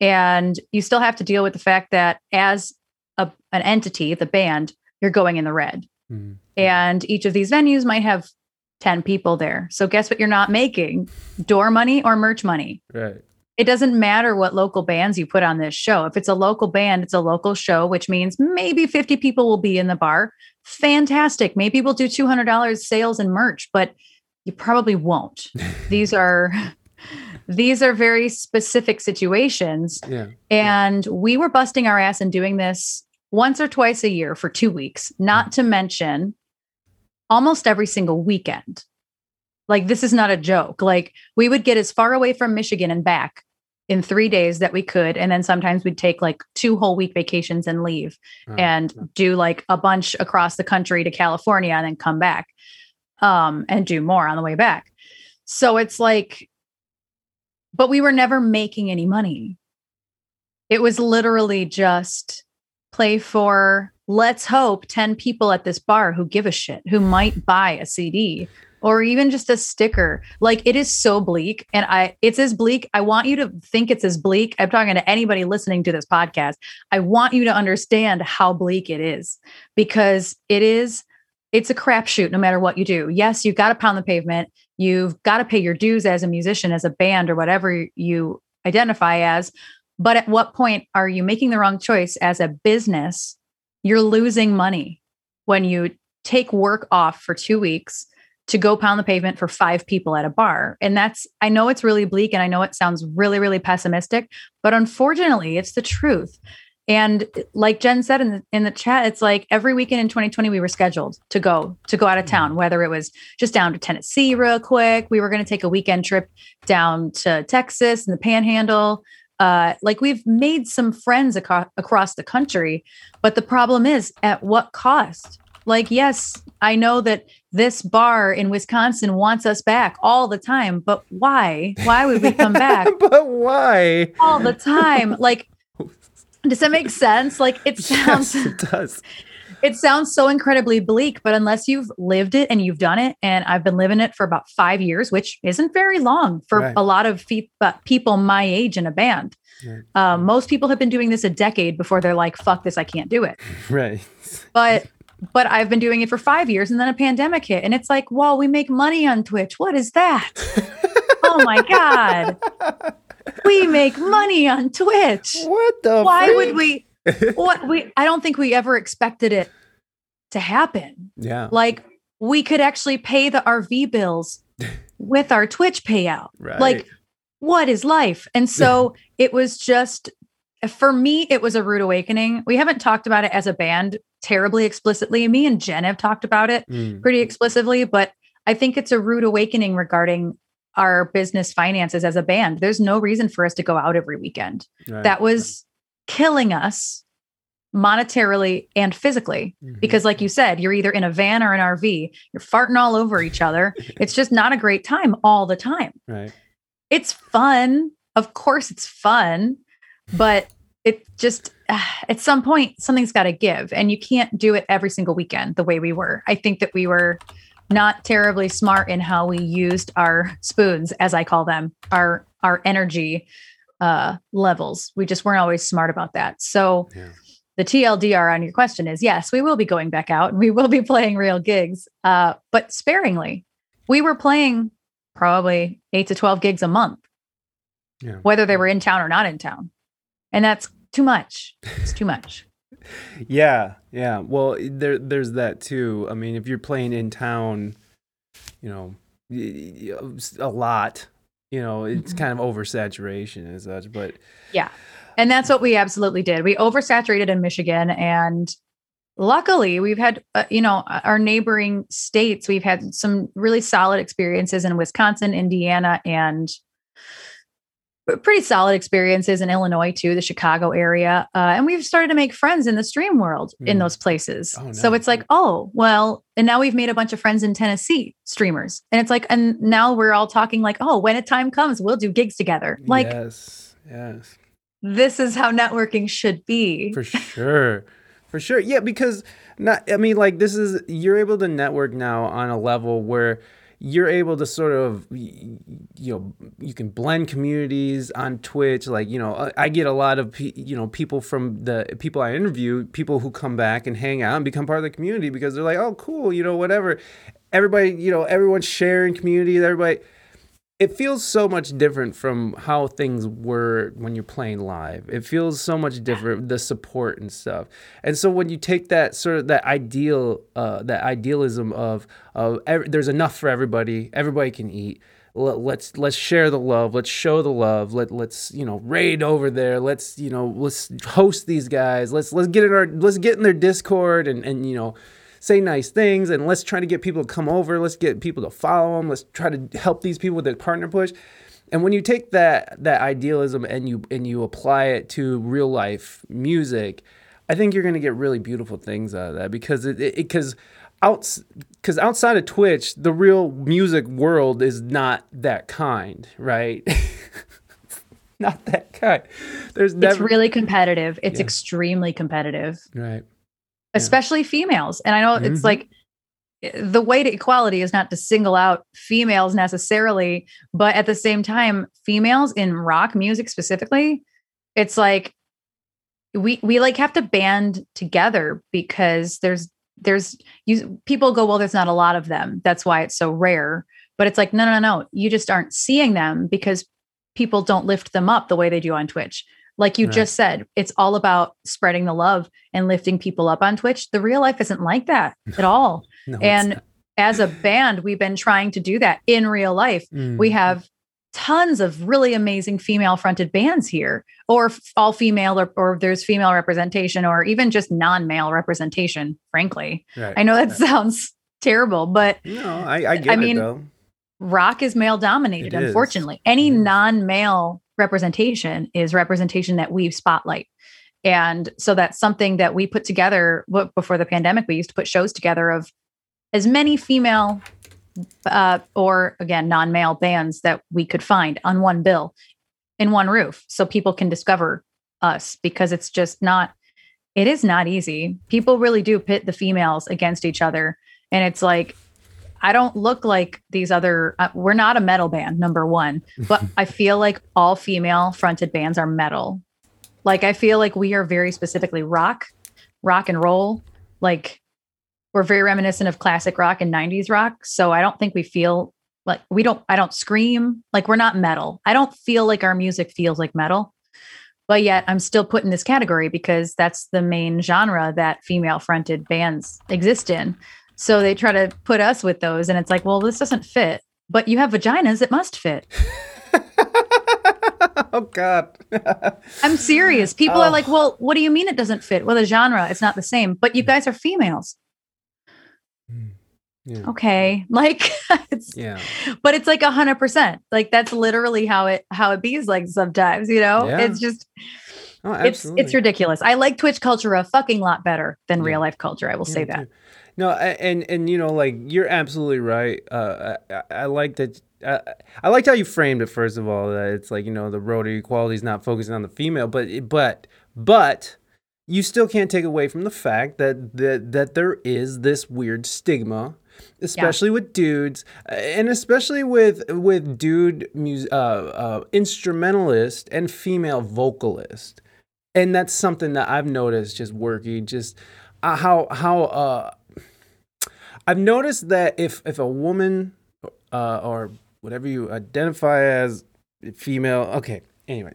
And you still have to deal with the fact that as a, an entity, the band, you're going in the red. Mm-hmm. And each of these venues might have 10 people there. So guess what you're not making? Door money or merch money. Right it doesn't matter what local bands you put on this show. If it's a local band, it's a local show, which means maybe 50 people will be in the bar. Fantastic. Maybe we'll do $200 sales and merch, but you probably won't. These are these are very specific situations. Yeah. And we were busting our ass and doing this once or twice a year for 2 weeks, not to mention almost every single weekend. Like this is not a joke. Like we would get as far away from Michigan and back in three days that we could. And then sometimes we'd take like two whole week vacations and leave oh, and do like a bunch across the country to California and then come back um, and do more on the way back. So it's like, but we were never making any money. It was literally just play for, let's hope, 10 people at this bar who give a shit, who might buy a CD or even just a sticker. Like it is so bleak. And I it's as bleak. I want you to think it's as bleak. I'm talking to anybody listening to this podcast. I want you to understand how bleak it is because it is it's a crapshoot no matter what you do. Yes, you've got to pound the pavement. You've got to pay your dues as a musician, as a band, or whatever you identify as. But at what point are you making the wrong choice as a business? You're losing money when you take work off for two weeks to go pound the pavement for five people at a bar. And that's, I know it's really bleak and I know it sounds really, really pessimistic, but unfortunately, it's the truth. And like Jen said in the, in the chat, it's like every weekend in 2020 we were scheduled to go to go out of town, mm-hmm. whether it was just down to Tennessee real quick. We were going to take a weekend trip down to Texas and the Panhandle. Uh, like we've made some friends aco- across the country, but the problem is at what cost? Like, yes, I know that this bar in Wisconsin wants us back all the time, but why? Why would we come back? but why? All the time. Like, does that make sense? Like, it sounds. Yes, it does. It sounds so incredibly bleak, but unless you've lived it and you've done it, and I've been living it for about five years, which isn't very long for right. a lot of fe- people my age in a band. Right. Um, most people have been doing this a decade before they're like, fuck this, I can't do it. Right. But but I've been doing it for five years and then a pandemic hit. And it's like, well, we make money on Twitch. What is that? oh my God. We make money on Twitch. What the Why freak? would we what we I don't think we ever expected it to happen. Yeah. Like we could actually pay the RV bills with our Twitch payout. Right. Like what is life? And so it was just for me it was a rude awakening. We haven't talked about it as a band terribly explicitly. Me and Jen have talked about it Mm, pretty explicitly, but I think it's a rude awakening regarding our business finances as a band. There's no reason for us to go out every weekend. right. That was killing us monetarily and physically Mhm. because like you said you're either in a van or an rv you're farting all over each other it's just not a great time all the time right. it's fun of course it's fun but it just ah, at some point something's got to give and you can't do it every single weekend the way we were i think that we were not terribly smart in how we used our spoons as i call them our our energy uh levels we just weren't always smart about that so Yeah. the tldr on your question is yes we will be going back out and we will be playing real gigs uh but sparingly we were playing probably 8 to 12 gigs a month Yeah. whether they were in town or not in town. And that's too much. It's too much. Yeah, yeah. Well, there there's that too. I mean, if you're playing in town, you know, a lot, you know, it's Mhm. kind of oversaturation and such. But yeah, And that's what we absolutely did. We oversaturated in Michigan and luckily we've had uh, you know our neighboring states we've had some really solid experiences in Wisconsin, Indiana and pretty solid experiences in Illinois too, the Chicago area. Uh, and we've started to make friends in the stream world in Mm. those places. Oh, So it's like, oh, well, and now we've made a bunch of friends in Tennessee streamers. And it's like, and now we're all talking like, oh, when a time comes, we'll do gigs together. Like, yes, yes, this is how networking should be. for sure, for sure. Yeah, because not. I mean, like this is you're able to network now on a level where you're able to sort of you know you can blend communities on twitch like you know i get a lot of you know people from the people i interview people who come back and hang out and become part of the community because they're like oh cool you know whatever. Everybody you know everyone's sharing community everybody it feels so much different from how things were when you're playing live. It feels so much different, the support and stuff. And so when you take that sort of that ideal, uh, that idealism of, of there's enough for everybody, everybody can eat. Let, let's let's share the love. Let's show the love. Let let's you know raid over there. Let's you know let's host these guys. Let's let's get in our let's get in their Discord and and you know say nice things and let's try to get people to come over. Let's get people to follow them. Let's try to help these people with their partner push. And when you take that that idealism and you and you apply it to real life music, I think you're going to get really beautiful things out of that because it because outs because outside of Twitch, the real music world is not that kind, right? not that kind. There's it's really competitive. It's Yeah. extremely competitive, right. Especially females. And I know it's Mhm. like eh, the way to equality is not to single out females necessarily, but at the same time, females in rock music specifically, it's like we we like have to band together because there's there's you people go well there's not a lot of them. That's why it's so rare. But it's like no, no no no. You just aren't seeing them because people don't lift them up the way they do on Twitch like you Right. just said it's all about spreading the love and lifting people up on Twitch the real life isn't like that at all No, and as a band we've been trying to do that in real life we Mm. have tons of really amazing female fronted bands here or all female or, or there's female representation or even just non-male representation frankly Right. i know that Right. sounds terrible but No, I, I get mean, it though. rock is male dominated It is. unfortunately any It is. Representation is representation that we spotlight. And so that's something that we put together before the pandemic we used to put shows together of as many female uh, or again non-male bands that we could find on one bill in one roof so people can discover us because it's just not it is not easy. People really do pit the females against each other. And it's like i don't look like these other uh, we're not a metal band number one but i feel like all female fronted bands are metal. Like i feel like we are very specifically rock rock and roll. Like we're very reminiscent of classic rock and 90s rock so i don't think we feel like we don't i don't scream. Like we're not metal. I don't feel like our music feels like metal but yet I'm still put in this category because that's the main genre that female fronted bands exist in. So they try to put us with those, and it's like, well, this doesn't fit. But you have vaginas, it must fit. oh God. I'm serious. People Oh. are like, well, what do you mean it doesn't fit? Well, the genre, it's not the same. But you hmm. guys are females. Hmm. yeah. Okay. Like it's Yeah. but it's like a hundred percent. Like that's literally how it how it bees like sometimes, you know? Yeah. It's just Oh, it's it's ridiculous. I like Twitch culture a fucking lot better than Yeah. real life culture. I will say that. too. No, and and you know, like you're absolutely right. Uh, I, I- like that. Uh, I liked how you framed it. First of all, that it's like you know the road to equality is not focusing on the female, but but but you still can't take away from the fact that that that there is this weird stigma especially with dudes and especially with with dude mus- uh, uh, instrumentalist and female vocalist and that's something that I've noticed just working just uh, how how uh I've noticed that if if a woman uh, or whatever you identify as female okay anyway.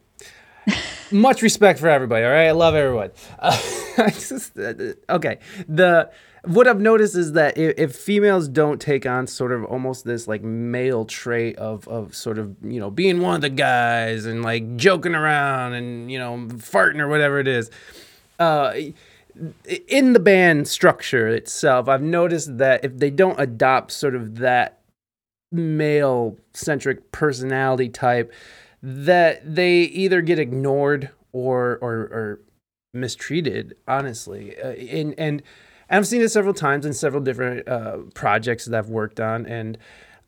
Much respect for everybody all right? I love everyone. Uh, I just uh, okay. The what I've noticed is that if, if females don't take on sort of almost this like male trait of of sort of you know being one of the guys and like joking around and you know farting or whatever it is uh in the band structure itself I've noticed that if they don't adopt sort of that male centric personality type that they either get ignored or or, or mistreated honestly. Uh, and and I've seen it several times in several different uh, projects that I've worked on, and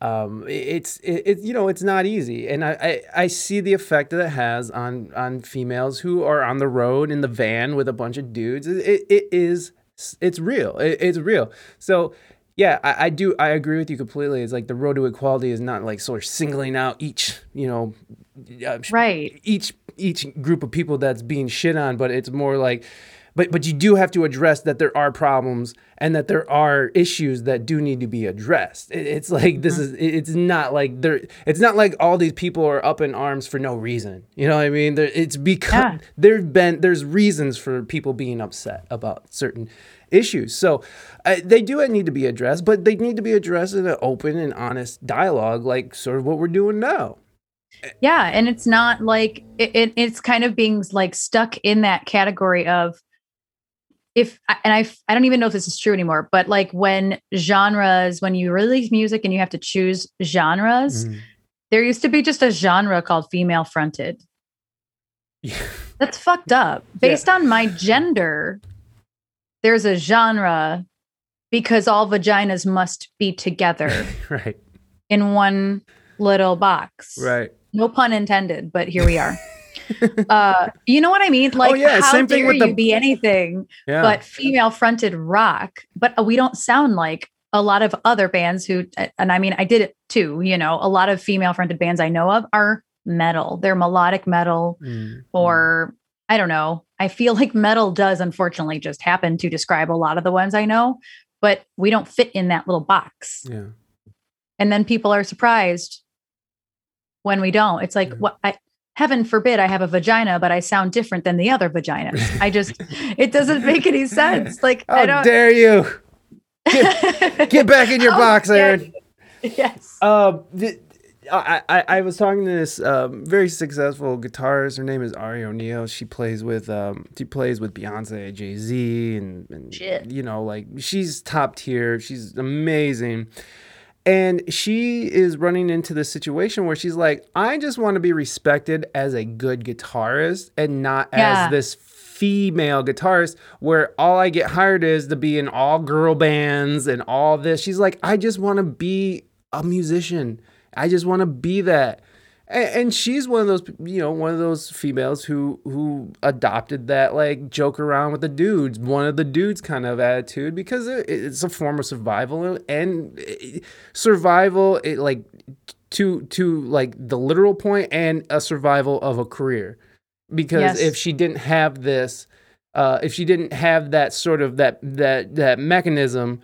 um, it's it, it you know it's not easy, and I, I I see the effect that it has on on females who are on the road in the van with a bunch of dudes. It, it, is it's real. It, it's real. So yeah, I, I do I agree with you completely. It's like the road to equality is not like sort of singling out each you know Right. each each group of people that's being shit on, but it's more like but but you do have to address that there are problems and that there are issues that do need to be addressed. It, it's like this is it- it's not like there it's not like all these people are up in arms for no reason. You know what I mean? There, it's because Yeah. there've been there's reasons for people being upset about certain issues. So uh, they do need to be addressed, but they need to be addressed in an open and honest dialogue, like sort of what we're doing now. Yeah, and it's not like it, it, it's kind of being like stuck in that category of if and I I don't even know if this is true anymore, but like when genres when you release music and you have to choose genres, Mm-hmm. there used to be just a genre called female fronted. That's fucked up. Based on my gender, there's a genre because all vaginas must be together right, in one little box. right. No pun intended, but here we are. Uh, you know what I mean? Like, Oh, yeah, how same thing dare with the- you be anything Yeah. but female fronted rock? But we don't sound like a lot of other bands who, and I mean, I did it too. You know, a lot of female fronted bands I know of are metal. They're melodic metal, Mm, or I don't know. I feel like metal does unfortunately just happen to describe a lot of the ones I know, but we don't fit in that little box. yeah. And then people are surprised when we don't. It's like, Yeah. what? I, heaven forbid I have a vagina, but I sound different than the other vaginas. I just, it doesn't make any sense. Like, How I don't. dare you get back in your box, dare Aaron? yes. Uh, th- I, I I was talking to this um, very successful guitarist. Her name is Ari O'Neill. She plays with um she plays with Beyonce, Jay Z, and, and Shit. you know like she's top tier. She's amazing. And she is running into this situation where she's like, I just want to be respected as a good guitarist and not Yeah. as this female guitarist where all I get hired is to be in all girl bands and all this. She's like, I just want to be a musician. I just want to be that. And, and she's one of those, you know, one of those females who who adopted that like joke around with the dudes, one of the dudes kind of attitude because it, it's a form of survival and survival, it like to to like the literal point and a survival of a career. Because Yes. if she didn't have this, uh, if she didn't have that sort of that that that mechanism,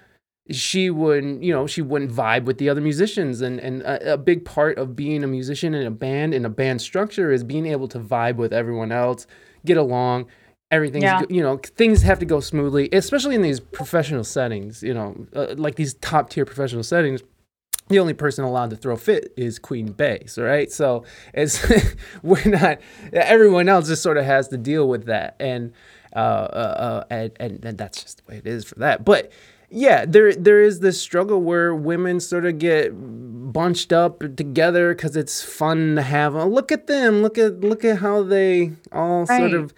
she wouldn't, you know, she wouldn't vibe with the other musicians. And and a, a big part of being a musician in a band in a band structure is being able to vibe with everyone else, get along. Everything's Yeah. you know things have to go smoothly, especially in these professional settings. You know, uh, like these top tier professional settings. The only person allowed to throw fit is Queen Base, right? So it's we're not. Everyone else just sort of has to deal with that, and uh, uh, uh, and, and and that's just the way it is for that. But yeah, there there is this struggle where women sort of get bunched up together because it's fun to have. Oh, look at them! Look at look at how they all sort of,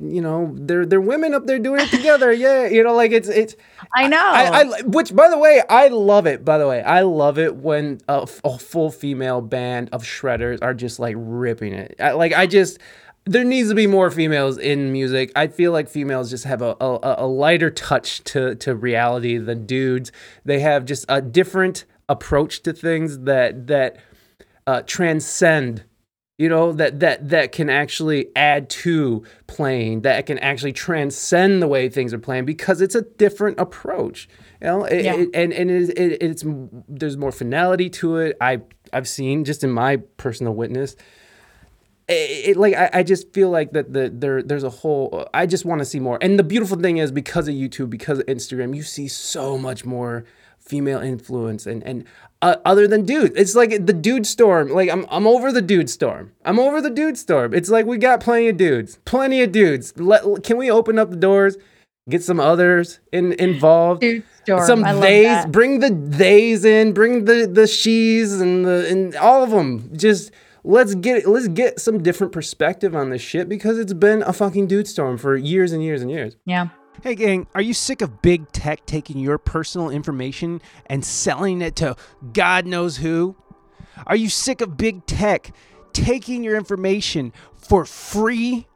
you know, they're they're women up there doing it together. yeah, you know, like it's it's. I know. I, I which by the way I love it. By the way, I love it when a, f- a full female band of shredders are just like ripping it. I, like I just there needs to be more females in music. I feel like females just have a, a, a lighter touch to to reality than dudes. They have just a different approach to things that that uh, transcend you know that that that can actually add to playing that can actually transcend the way things are playing because it's a different approach you know it, Yeah. it- and and it, it, it's there's more finality to it i i've seen just in my personal witness it, it- like I, I just feel like that the there there's a whole I just want to see more. And the beautiful thing is because of YouTube, because of Instagram, you see so much more female influence and and uh, other than dudes. It's like the dude storm. Like I'm I'm over the dude storm. I'm over the dude storm. It's like we got plenty of dudes. Plenty of dudes. Let can we open up the doors? Get some others in, involved Dude storm. some I theys bring the theys in bring the the she's and the and all of them just let's get let's get some different perspective on this shit because it's been a fucking dude storm for years and years and years Yeah. Hey, gang, are you sick of big tech taking your personal information and selling it to God knows who? Are you sick of big tech taking your information for free?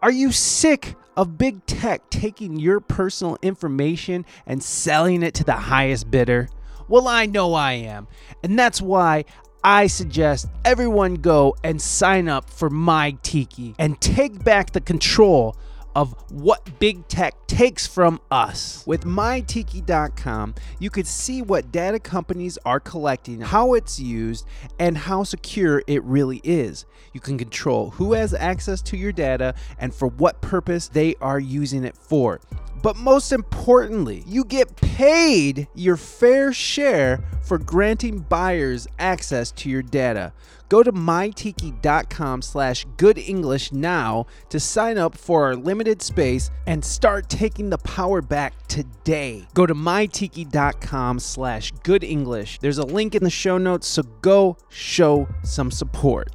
Are you sick of big tech taking your personal information and selling it to the highest bidder? Well, I know I am. And that's why I suggest everyone go and sign up for My Tiki and take back the control of what big tech takes from us. With mytiki.com, you could see what data companies are collecting, how it's used, and how secure it really is. You can control who has access to your data and for what purpose they are using it for. But most importantly, you get paid your fair share for granting buyers access to your data. Go to mytiki.com slash good English now to sign up for our limited space and start taking the power back today. Go to mytiki.com slash good English. There's a link in the show notes, so go show some support.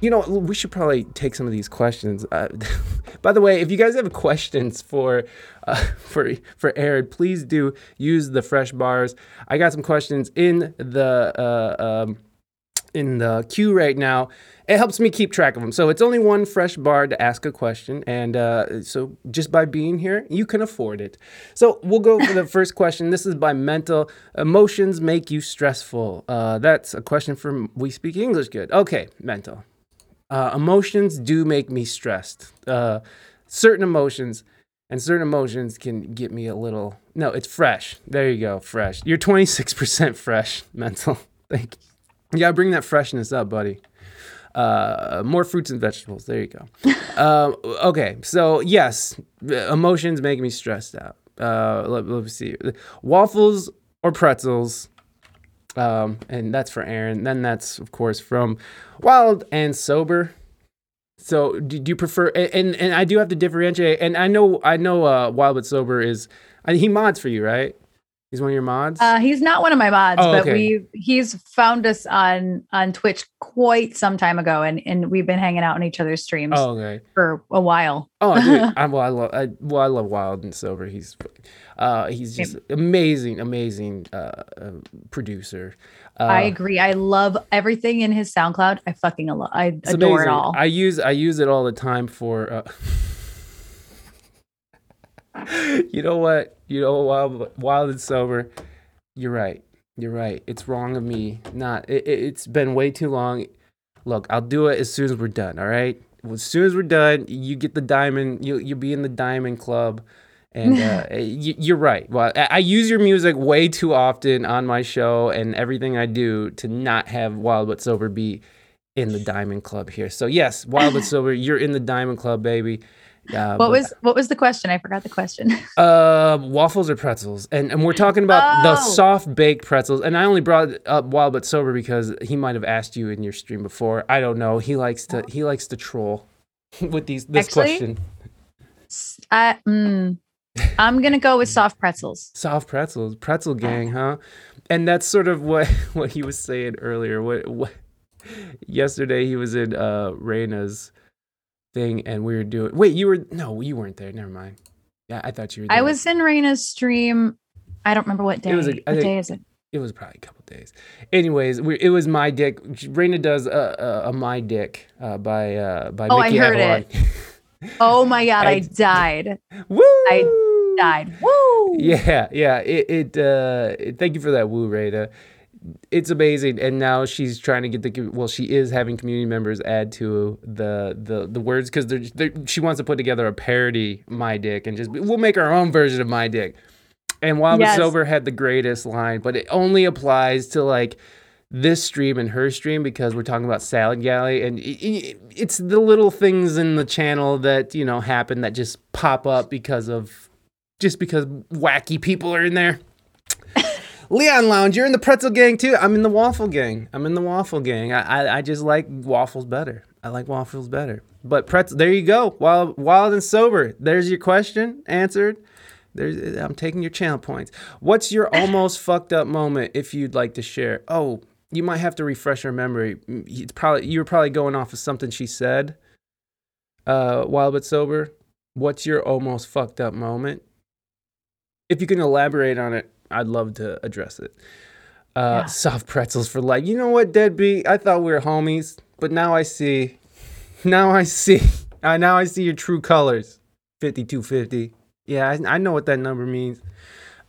You know, we should probably take some of these questions. Uh, by the way, if you guys have questions for uh, for for Aaron, please do use the fresh bars. I got some questions in the uh, um, in the queue right now. It helps me keep track of them. So it's only one fresh bar to ask a question, and uh, so just by being here, you can afford it. So we'll go for the first question. This is by Mental. Emotions make you stressful. Uh, that's a question from We Speak English Good. Okay, Mental. Uh, emotions do make me stressed. Uh, certain emotions and certain emotions can get me a little. No, it's fresh. There you go, fresh. You're 26% fresh, mental. Thank you. You gotta bring that freshness up, buddy. Uh, more fruits and vegetables. There you go. uh, okay, so yes, emotions make me stressed out. Uh, let, let me see. Waffles or pretzels. Um, and that's for Aaron. Then that's of course from Wild and Sober. So do, do you prefer? And and I do have to differentiate. And I know I know uh, Wild but Sober is I, he mods for you, right? He's one of your mods. Uh, he's not one of my mods, Oh, but okay. we he's found us on on Twitch quite some time ago, and and we've been hanging out in each other's streams oh, okay. for a while. Oh, dude. I, well, I love. I, well, I love Wild and Sober. He's, uh, he's just amazing, amazing uh, uh, producer. Uh, I agree. I love everything in his SoundCloud. I fucking love. I adore amazing. it all. I use I use it all the time for. Uh, you know what? You know Wild, Wild and Sober. You're right. You're right. It's wrong of me. Not. It, it, it's been way too long. Look, I'll do it as soon as we're done. All right. As soon as we're done, you get the diamond. You you'll be in the diamond club. And uh, y- you're right. Well, I, I use your music way too often on my show and everything I do to not have Wild but Sober be in the Diamond Club here. So yes, Wild but Sober, you're in the Diamond Club, baby. Uh, what but- was what was the question? I forgot the question. uh, waffles or pretzels? And and we're talking about the Oh. soft baked pretzels. And I only brought up Wild but Sober because he might have asked you in your stream before. I don't know. He likes to he likes to troll with these this Actually- question. I, mm, I'm gonna go with soft pretzels. Soft pretzels, pretzel gang, huh? And that's sort of what what he was saying earlier. What what yesterday he was in uh Reina's thing and we were doing wait, you were no, you weren't there. Never mind. Yeah, I thought you were there. I was in Reina's stream. I don't remember what day. It was a- what think- day is it? it was probably a couple days. Anyways, we, it was my dick. Reina does a, a, a my dick uh, by uh, by Oh, I heard Avalon. Oh my god, I- I, died. Woo! I Died. Woo! Yeah, yeah. It, it uh thank you for that woo, Rada. It's amazing, and now she's trying to get the well. She is having community members add to the the the words because they're, they're, she wants to put together a parody my dick and just we'll make our own version of my dick. And Wild Yes. Sober had the greatest line, but it only applies to like this stream and her stream because we're talking about Salad Galley, and it's the little things in the channel that you know happen that just pop up because of just because wacky people are in there. Leon Lounge, you're in the pretzel gang too. I'm in the waffle gang. I'm in the waffle gang. I, I, I just like waffles better. I like waffles better. But pretzel, there you go. Wild, wild and sober. There's your question answered. There's, I'm taking your channel points. What's your almost fucked up moment if you'd like to share? Oh, you might have to refresh your memory. It's probably you were probably going off of something she said. Uh, wild but sober. What's your almost fucked up moment? If you can elaborate on it, I'd love to address it. Uh, Yeah. Soft pretzels for life. You know what, deadbeat? I thought we were homies, but now I see. Now I see. Uh, now I see your true colors. Fifty-two fifty. Yeah, I, I know what that number means.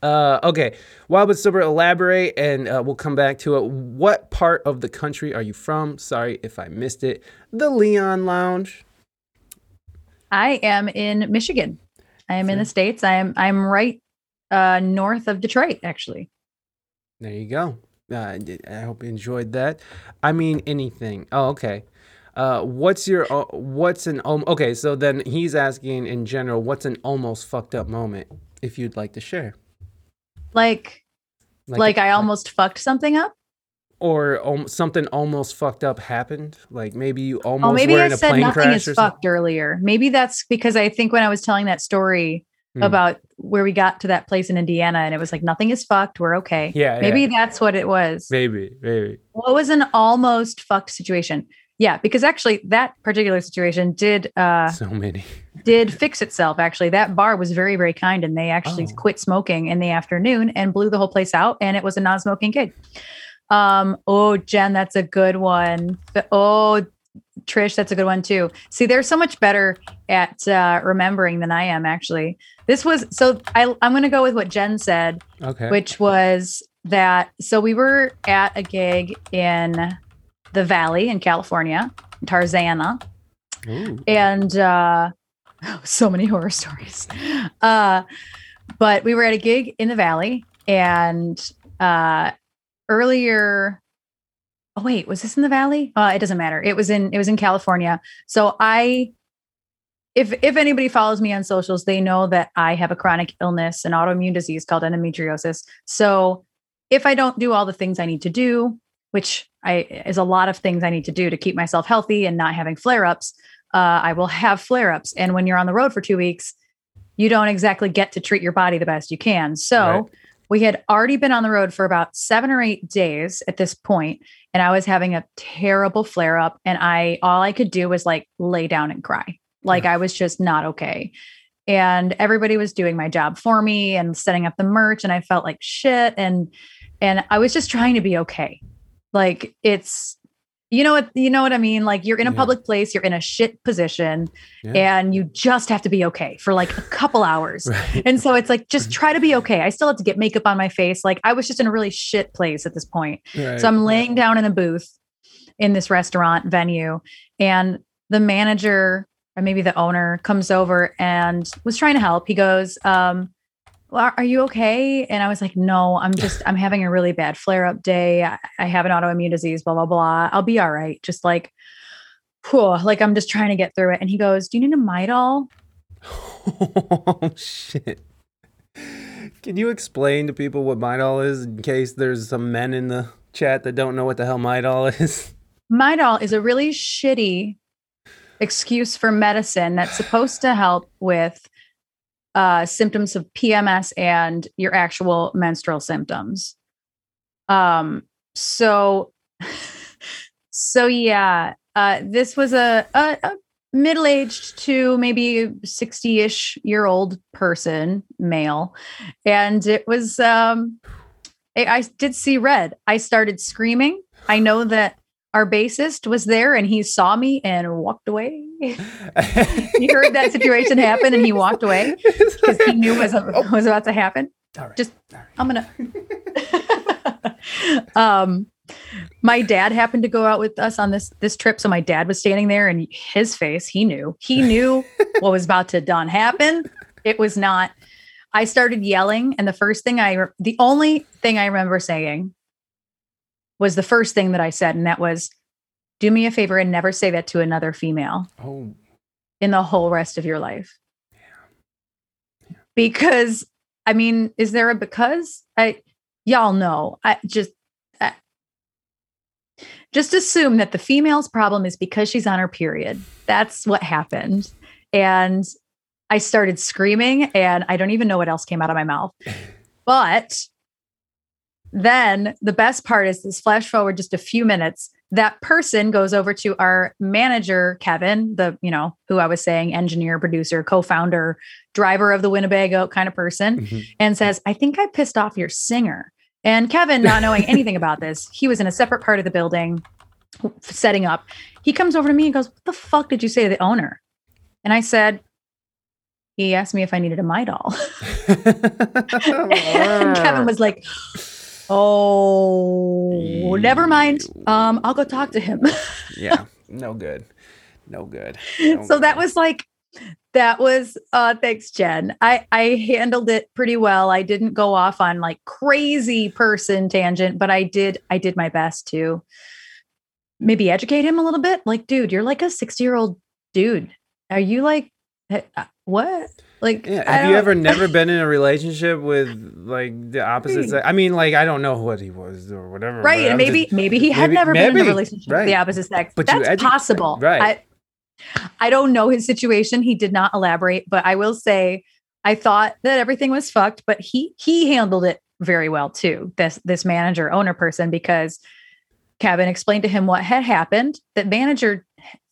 Uh, okay, Wild but Sober, elaborate, and uh, we'll come back to it. What part of the country are you from? Sorry if I missed it. The Leon Lounge. I am in Michigan. I am in the states. I am I'm right uh, north of Detroit, actually. There you go. Uh, I hope you enjoyed that. I mean, anything. Oh, okay. Uh, what's your uh, what's an um, okay? So then he's asking in general, what's an almost fucked up moment if you'd like to share? Like like, I almost fucked something up. or um, something almost fucked up happened. Like maybe you almost Oh, maybe were I in a said plane nothing crash is fucked earlier. Maybe that's because I think when I was telling that story Hmm. about where we got to that place in Indiana and it was like nothing is fucked, we're okay. Yeah, Maybe yeah. that's what it was. Maybe, maybe. What was an almost fucked situation? Yeah, because actually that particular situation did uh So many. did fix itself actually. That bar was very very kind and they actually Oh. quit smoking in the afternoon and blew the whole place out and it was a non-smoking gig. Um oh Jen, that's a good one. But- Oh Trish, that's a good one too. See, they're so much better at uh, remembering than I am actually. This was so I I'm going to go with what Jen said Okay. which was that so we were at a gig in the valley in california tarzana Ooh. and uh so many horror stories uh but we were at a gig in the valley and uh earlier oh wait was this in the valley? Uh it doesn't matter. It was in it was in california. So i if if anybody follows me on socials they know that i have a chronic illness an autoimmune disease called endometriosis. So if i don't do all the things i need to do which i is a lot of things i need to do to keep myself healthy and not having flare-ups uh, i will have flare-ups. And when you're on the road for two weeks you don't exactly get to treat your body the best you can. So Right. we had already been on the road for about seven or eight days at this point and i was having a terrible flare up and i all i could do was like lay down and cry. Like i was just not okay. And everybody was doing my job for me and setting up the merch and i felt like shit and and i was just trying to be okay. Like it's you know what you know what i mean like you're in a Yeah. public place you're in a shit position Yeah. and you just have to be okay for like a couple hours Right. and so it's like, just try to be okay. I still have to get makeup on my face. Like I was just in a really shit place at this point. Right. So I'm laying down in a booth in this restaurant venue, and the manager or maybe the owner comes over and was trying to help. He goes, um, well, are you okay? And I was like, no, I'm just, I'm having a really bad flare up day. I, I have an autoimmune disease, blah, blah, blah. I'll be all right. Just like, whew, like I'm just trying to get through it. And he goes, do you need a Midol? oh, shit. Can you explain to people what Midol is in case there's some men in the chat that don't know what the hell Midol is? Midol is a really shitty excuse for medicine that's supposed to help with uh, symptoms of PMS and your actual menstrual symptoms. Um, so, so yeah, uh, this was a, a, a middle-aged to maybe 60-ish year old person, male, and it was. Um, I, I did see red. I started screaming. I know that our bassist was there and he saw me and walked away. he heard that situation happen and he walked away because he knew was, oh. was about to happen. Just, I'm gonna. um, my dad happened to go out with us on this this trip, so my dad was standing there, and his face, he knew, he knew what was about to done happen. It was not. I started yelling, and the first thing I, the only thing I remember saying was the first thing that I said. And that was, do me a favor and never say that to another female. Oh. In the whole rest of your life. Yeah. yeah. Because, I mean, is there a because? I, y'all know. I just, I, just assume that the female's problem is because she's on her period. That's what happened. And I started screaming, and I don't even know what else came out of my mouth. But then the best part is this flash forward just a few minutes. That person goes over to our manager, Kevin, the, you know, who I was saying, engineer, producer, co founder, driver of the Winnebago kind of person, mm-hmm. and says, I think I pissed off your singer. And Kevin, not knowing anything about this, he was in a separate part of the building setting up. He comes over to me and goes, What the fuck did you say to the owner? And I said, He asked me if I needed a Midol. and Kevin was like, Oh, never mind. Um, I'll go talk to him. yeah, no good. No good. No so good. that was like that was uh thanks Jen. I I handled it pretty well. I didn't go off on like crazy person tangent, but I did I did my best to maybe educate him a little bit. Like, dude, you're like a 60-year-old dude. Are you like uh, what? Like, yeah. Have you ever never been in a relationship with like the opposite sex? I mean, like, I don't know what he was or whatever. Right, and maybe just, maybe he had maybe, never maybe, been in a relationship right. with the opposite sex. But that's edu- possible, right? I, I don't know his situation. He did not elaborate, but I will say, I thought that everything was fucked, but he he handled it very well too. This this manager owner person because Kevin explained to him what had happened. That manager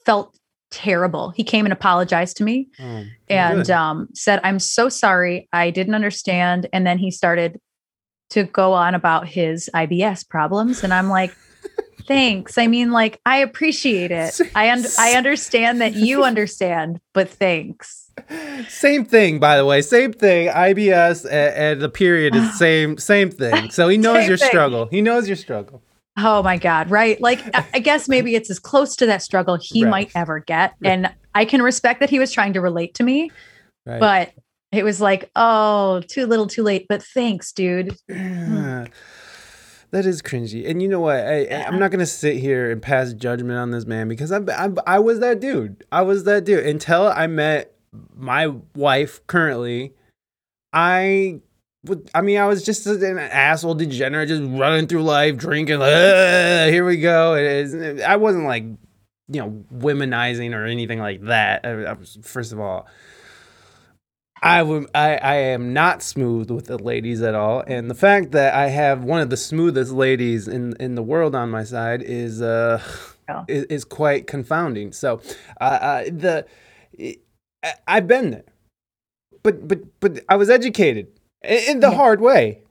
felt terrible. He came and apologized to me oh, and um, said, I'm so sorry. I didn't understand. And then he started to go on about his IBS problems. And I'm like, thanks. I mean, like, I appreciate it. I, un- I understand that you understand, but thanks. Same thing, by the way. Same thing. IBS and, and the period is same same thing. So he knows your thing. struggle. He knows your struggle. Oh my God. Right. Like, I guess maybe it's as close to that struggle he right. might ever get. Right. And I can respect that he was trying to relate to me, right. but it was like, oh, too little, too late. But thanks, dude. Yeah. That is cringy. And you know what? I, yeah. I'm not going to sit here and pass judgment on this man because I'm, I'm, I was that dude. I was that dude until I met my wife currently. I I mean, I was just an asshole degenerate, just running through life, drinking. Like, here we go. I wasn't like, you know, womanizing or anything like that. I, I was, first of all, I, w- I, I am not smooth with the ladies at all, and the fact that I have one of the smoothest ladies in in the world on my side is uh oh. is, is, quite confounding. So, uh, uh the I, I've been there, but but but I was educated in the yeah. hard way.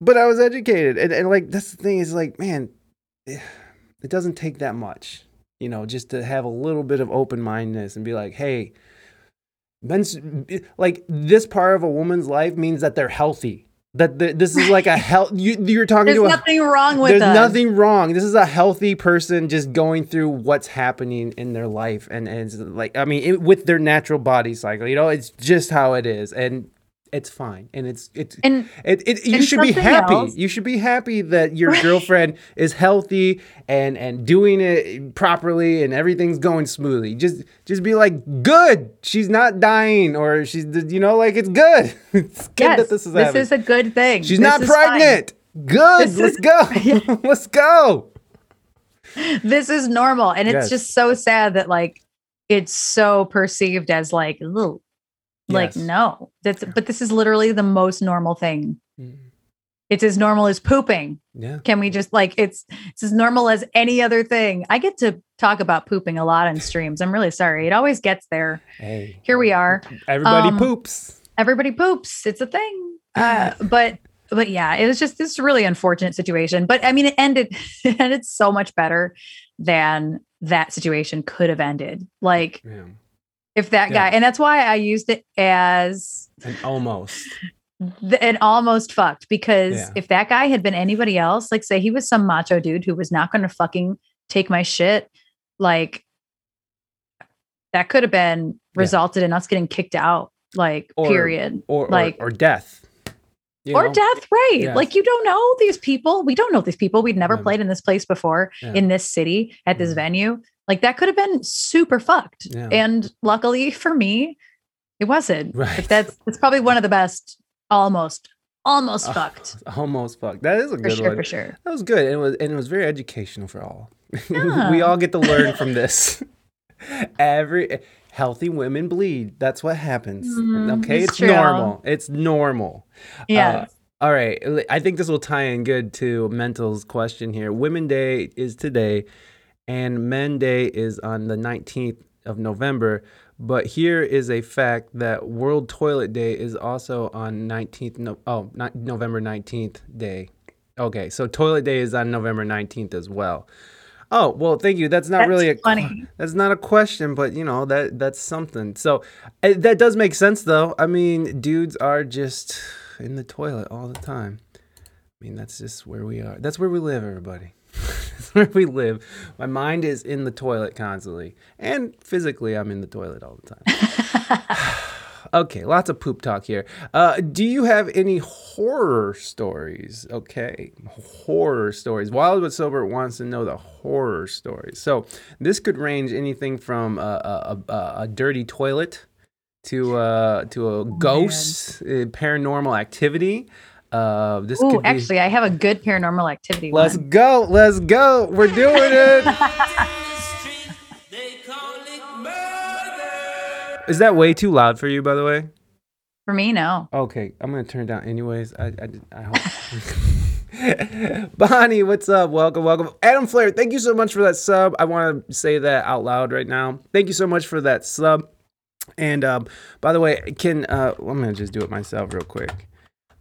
But I was educated, and, and like that's the thing is like, man, it doesn't take that much, you know, just to have a little bit of open mindedness and be like, hey, men's eh, like this part of a woman's life means that they're healthy. That the, this is like a health. You, you're talking there's to. There's nothing wrong with. There's us. nothing wrong. This is a healthy person just going through what's happening in their life, and and it's like I mean, it, with their natural body cycle. You know, it's just how it is, and it's fine, and it's it's And it, it, you should be happy. else- You should be happy that your girlfriend is healthy and and doing it properly and everything's going smoothly. Just just be like, good. She's not dying, or she's you know like it's good. it's good yes, that this is happening. a good thing. she's This not is fine. pregnant. Good. This Let's is- go. Let's go. This is normal, and it's Yes. just so sad that like it's so perceived as like, "Ugh." like Yes. no, that's but this is literally the most normal thing. Mm. It's as normal as pooping. Yeah. Can we just like it's it's as normal as any other thing? I get to talk about pooping a lot on streams. I'm really sorry. It always gets there. Hey. Here we are. Everybody Um, poops. Everybody poops. It's a thing. Uh, but but yeah, it was just this really unfortunate situation. But I mean, it ended it ended so much better than that situation could have ended. Like Yeah. If that Yeah. guy, and that's why I used it as And almost. the, and almost fucked because Yeah. if that guy had been anybody else, like say he was some macho dude who was not going to fucking take my shit, like that could have been Yeah. resulted in us getting kicked out. Like Or- period. Or Like- or, or death. You or know? death, right? Yes. Like you don't know these people. We don't know these people. We'd never Yeah. played in this place before, Yeah. in this city, at this Mhm. venue. Like that could have been super fucked. Yeah. And luckily for me, it wasn't. Right. But that's that's probably one of the best almost almost Oh, fucked. Almost fucked. That is a For good sure, one. for sure. That was good. And it was and it was very educational for all. Yeah. we all get to learn from this. Every healthy women bleed. That's what happens. Mm, okay, it's it's true. normal. It's normal. Yeah. all right. I think this will tie in good to Mental's question here. Women Day is today, and Men Day is on the 19th of November. But here is a fact that World Toilet Day is also on 19th. No, oh, not November 19th day. Okay, so Toilet Day is on November 19th as well. Oh well, thank you. That's not That's really a funny. that's not a question, but you know that that's something. So uh, that does make sense, though. I mean, dudes are just in the toilet all the time. I mean, that's just where we are. That's where we live, everybody. That's where we live. My mind is in the toilet constantly, and physically, I'm in the toilet all the time. okay, lots of poop talk here. Uh, do you have any horror stories? Okay, horror stories. Wild but Sober wants to know the horror stories. So this could range anything from a, a, a, a dirty toilet to uh, to a ghost, uh, paranormal activity. Uh, this Ooh, be. actually, I have a good paranormal activity. Let's one. go. Let's go. We're doing it. Is that way too loud for you, by the way? For me, no. Okay, I'm gonna turn it down anyways. I, I, I hope. Bonnie, what's up? Welcome, welcome. Adam Flair, thank you so much for that sub. I want to say that out loud right now. Thank you so much for that sub. And um, by the way, can uh, I'm gonna just do it myself real quick.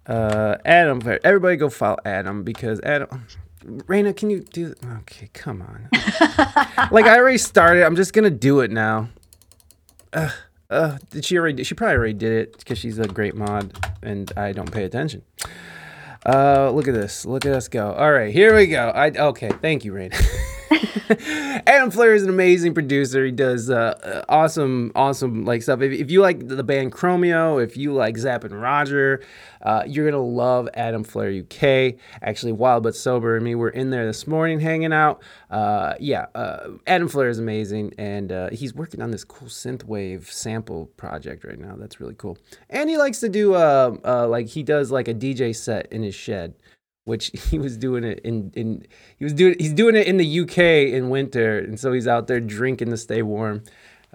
Uh, Adam everybody go follow Adam because Adam. Reina, can you do? Okay, come on. like I already started. I'm just gonna do it now. Uh, uh, did she already? She probably already did it because she's a great mod, and I don't pay attention. Uh, look at this. Look at us go. All right, here we go. I okay. Thank you, Rain. Adam Flair is an amazing producer. He does uh, uh, awesome, awesome like stuff. If, if you like the band Chromeo, if you like Zapp and Roger, uh, you're gonna love Adam Flair UK. Actually, Wild but Sober and me were in there this morning hanging out. Uh, yeah, uh, Adam Flair is amazing, and uh, he's working on this cool synthwave sample project right now. That's really cool. And he likes to do like he does like a DJ set in his shed which he was doing it in in he was doing he's doing it in the UK in winter, and so he's out there drinking to stay warm.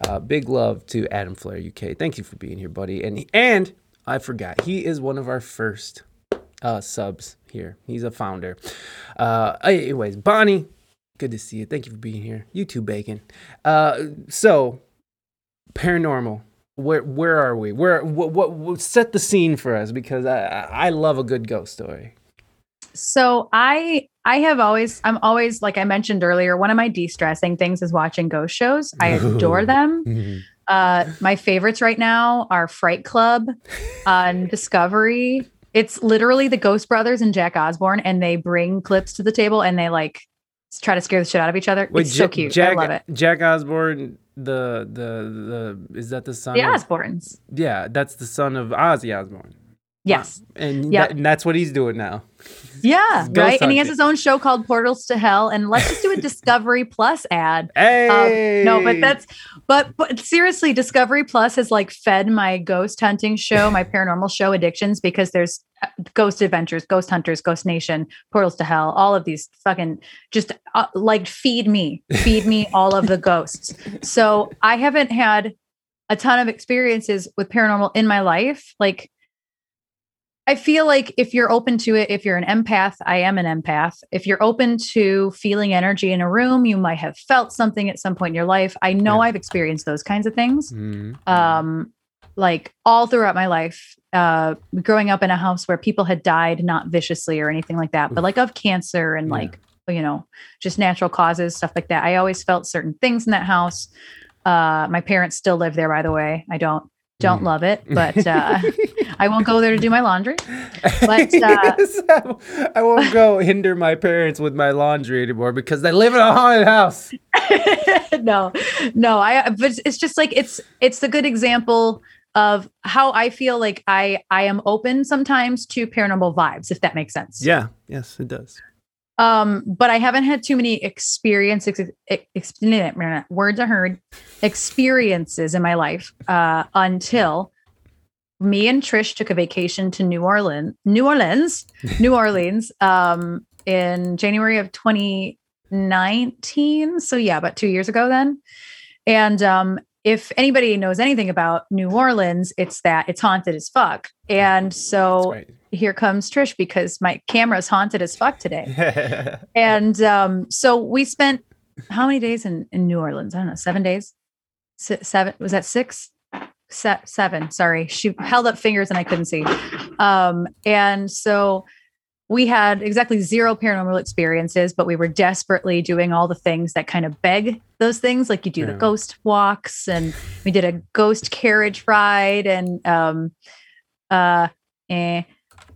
Uh, big love to Adam Flair UK. Thank you for being here, buddy. And and I forgot he is one of our first uh, subs here. He's a founder. Uh, anyways, Bonnie, good to see you. Thank you for being here. You too, Bacon. Uh, so paranormal. Where where are we? Where what, what what set the scene for us because I I I love a good ghost story. So I I have always I'm always like I mentioned earlier, one of my de-stressing things is watching ghost shows. I adore them. Uh my favorites right now are Fright Club on Discovery. It's literally the Ghost Brothers and Jack Osbourne and they bring clips to the table and they like try to scare the shit out of each other. it's so cute. Jack, I love it. Jack Osbourne, the the the is that the son? The of, Osbournes. yeah, that's the son of Ozzy Osbourne. Yes. And, Yep. that- and that's what he's doing now. Yeah. Right. And he has his own show called Portals to Hell. And let's just do a Discovery Plus ad. Hey. Um, no, but that's but but seriously, Discovery Plus has like fed my ghost hunting show, my paranormal show addictions because there's uh, Ghost Adventures, Ghost Hunters, Ghost Nation, Portals to Hell, all of these fucking just uh, like feed me, feed me all of the ghosts. So I haven't had a ton of experiences with paranormal in my life, like. I feel like if you're open to it, if you're an empath, I am an empath. If you're open to feeling energy in a room, you might have felt something at some point in your life. I know Yeah. I've experienced those kinds of things. Mhm. Um, like all throughout my life, uh, growing up in a house where people had died, not viciously or anything like that, but like of cancer and Yeah. like, you know, just natural causes, stuff like that. I always felt certain things in that house. Uh, my parents still live there, by the way. I don't don't Mm. love it, but uh, I won't go there to do my laundry. But, uh, I won't go hinder my parents with my laundry anymore because they live in a haunted house. no, no, I but it's just like it's it's the good example of how I feel like I I am open sometimes to paranormal vibes, if that makes sense. Yeah. Yes, it does. Um, but I haven't had too many experiences. Ex, ex, words I heard. Experiences in my life uh, until me and Trish took a vacation to New Orleans, New Orleans, New Orleans, um, in January of 2019. So yeah, about two years ago then. And um, if anybody knows anything about New Orleans, it's that it's haunted as fuck. And so That's here comes Trish because my camera's haunted as fuck today. And um, so we spent how many days in, in New Orleans? I don't know, seven days, Se- seven. Was that six? Se- seven. Sorry, she held up fingers and I couldn't see. Um, and so we had exactly zero paranormal experiences, but we were desperately doing all the things that kind of beg those things. Like you do the ghost walks, and we did a ghost carriage ride, and um, uh, eh,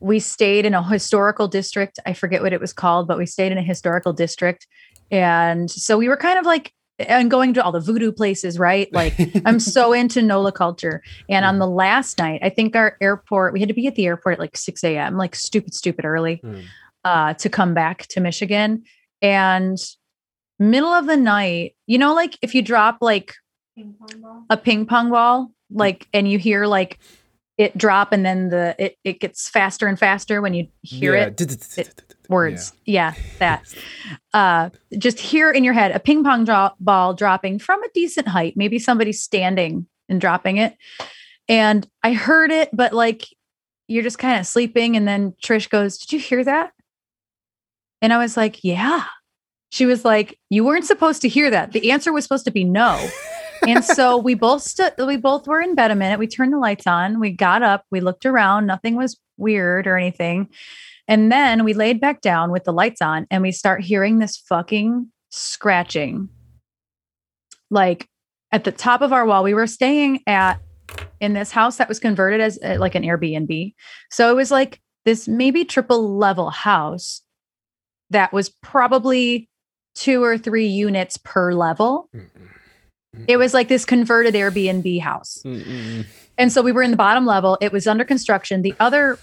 we stayed in a historical district. I forget what it was called, but we stayed in a historical district. And so we were kind of like, and going to all the voodoo places, right? Like, I'm so into NOLA culture. And on the last night, I think our airport, we had to be at the airport at like 6 a.m., like stupid, stupid early Mm. uh, to come back to Michigan. And middle of the night, you know, like if you drop like a ping pong ball, like, and you hear like it drop and then the it, it gets faster and faster when you hear Yeah. it. Words. Yeah, that. Uh just hear in your head a ping pong ball dropping from a decent height maybe somebody standing and dropping it. And i heard it but like you're just kind of sleeping and then trish goes did you hear that? And i was like yeah. She was like you weren't supposed to hear that. The answer was supposed to be no and so we both stood we both were in bed a minute. We turned the lights on. We got up. We looked around. Nothing was weird or anything. And then we laid back down with the lights on and we start hearing this fucking scratching. Like at the top of our wall we were staying at in this house that was converted as uh, like an airbnb. So it was like this maybe triple level house that was probably two or three units per level it was like this converted airbnb house Mm-mm. and so we were in the bottom level. It was under construction. The other,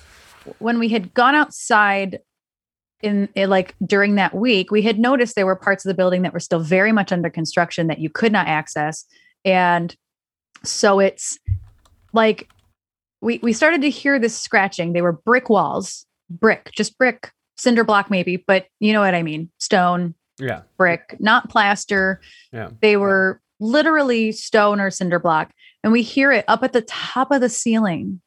when we had gone outside in, in like during that week, we had noticed there were parts of the building that were still very much under construction that you could not access. And so it's like we we started to hear this scratching. They were brick walls, brick, just brick, cinder block maybe, but you know what I mean, stone, Yeah. brick, not plaster. Yeah. They were literally stone or cinder block. And we hear it up at the top of the ceiling.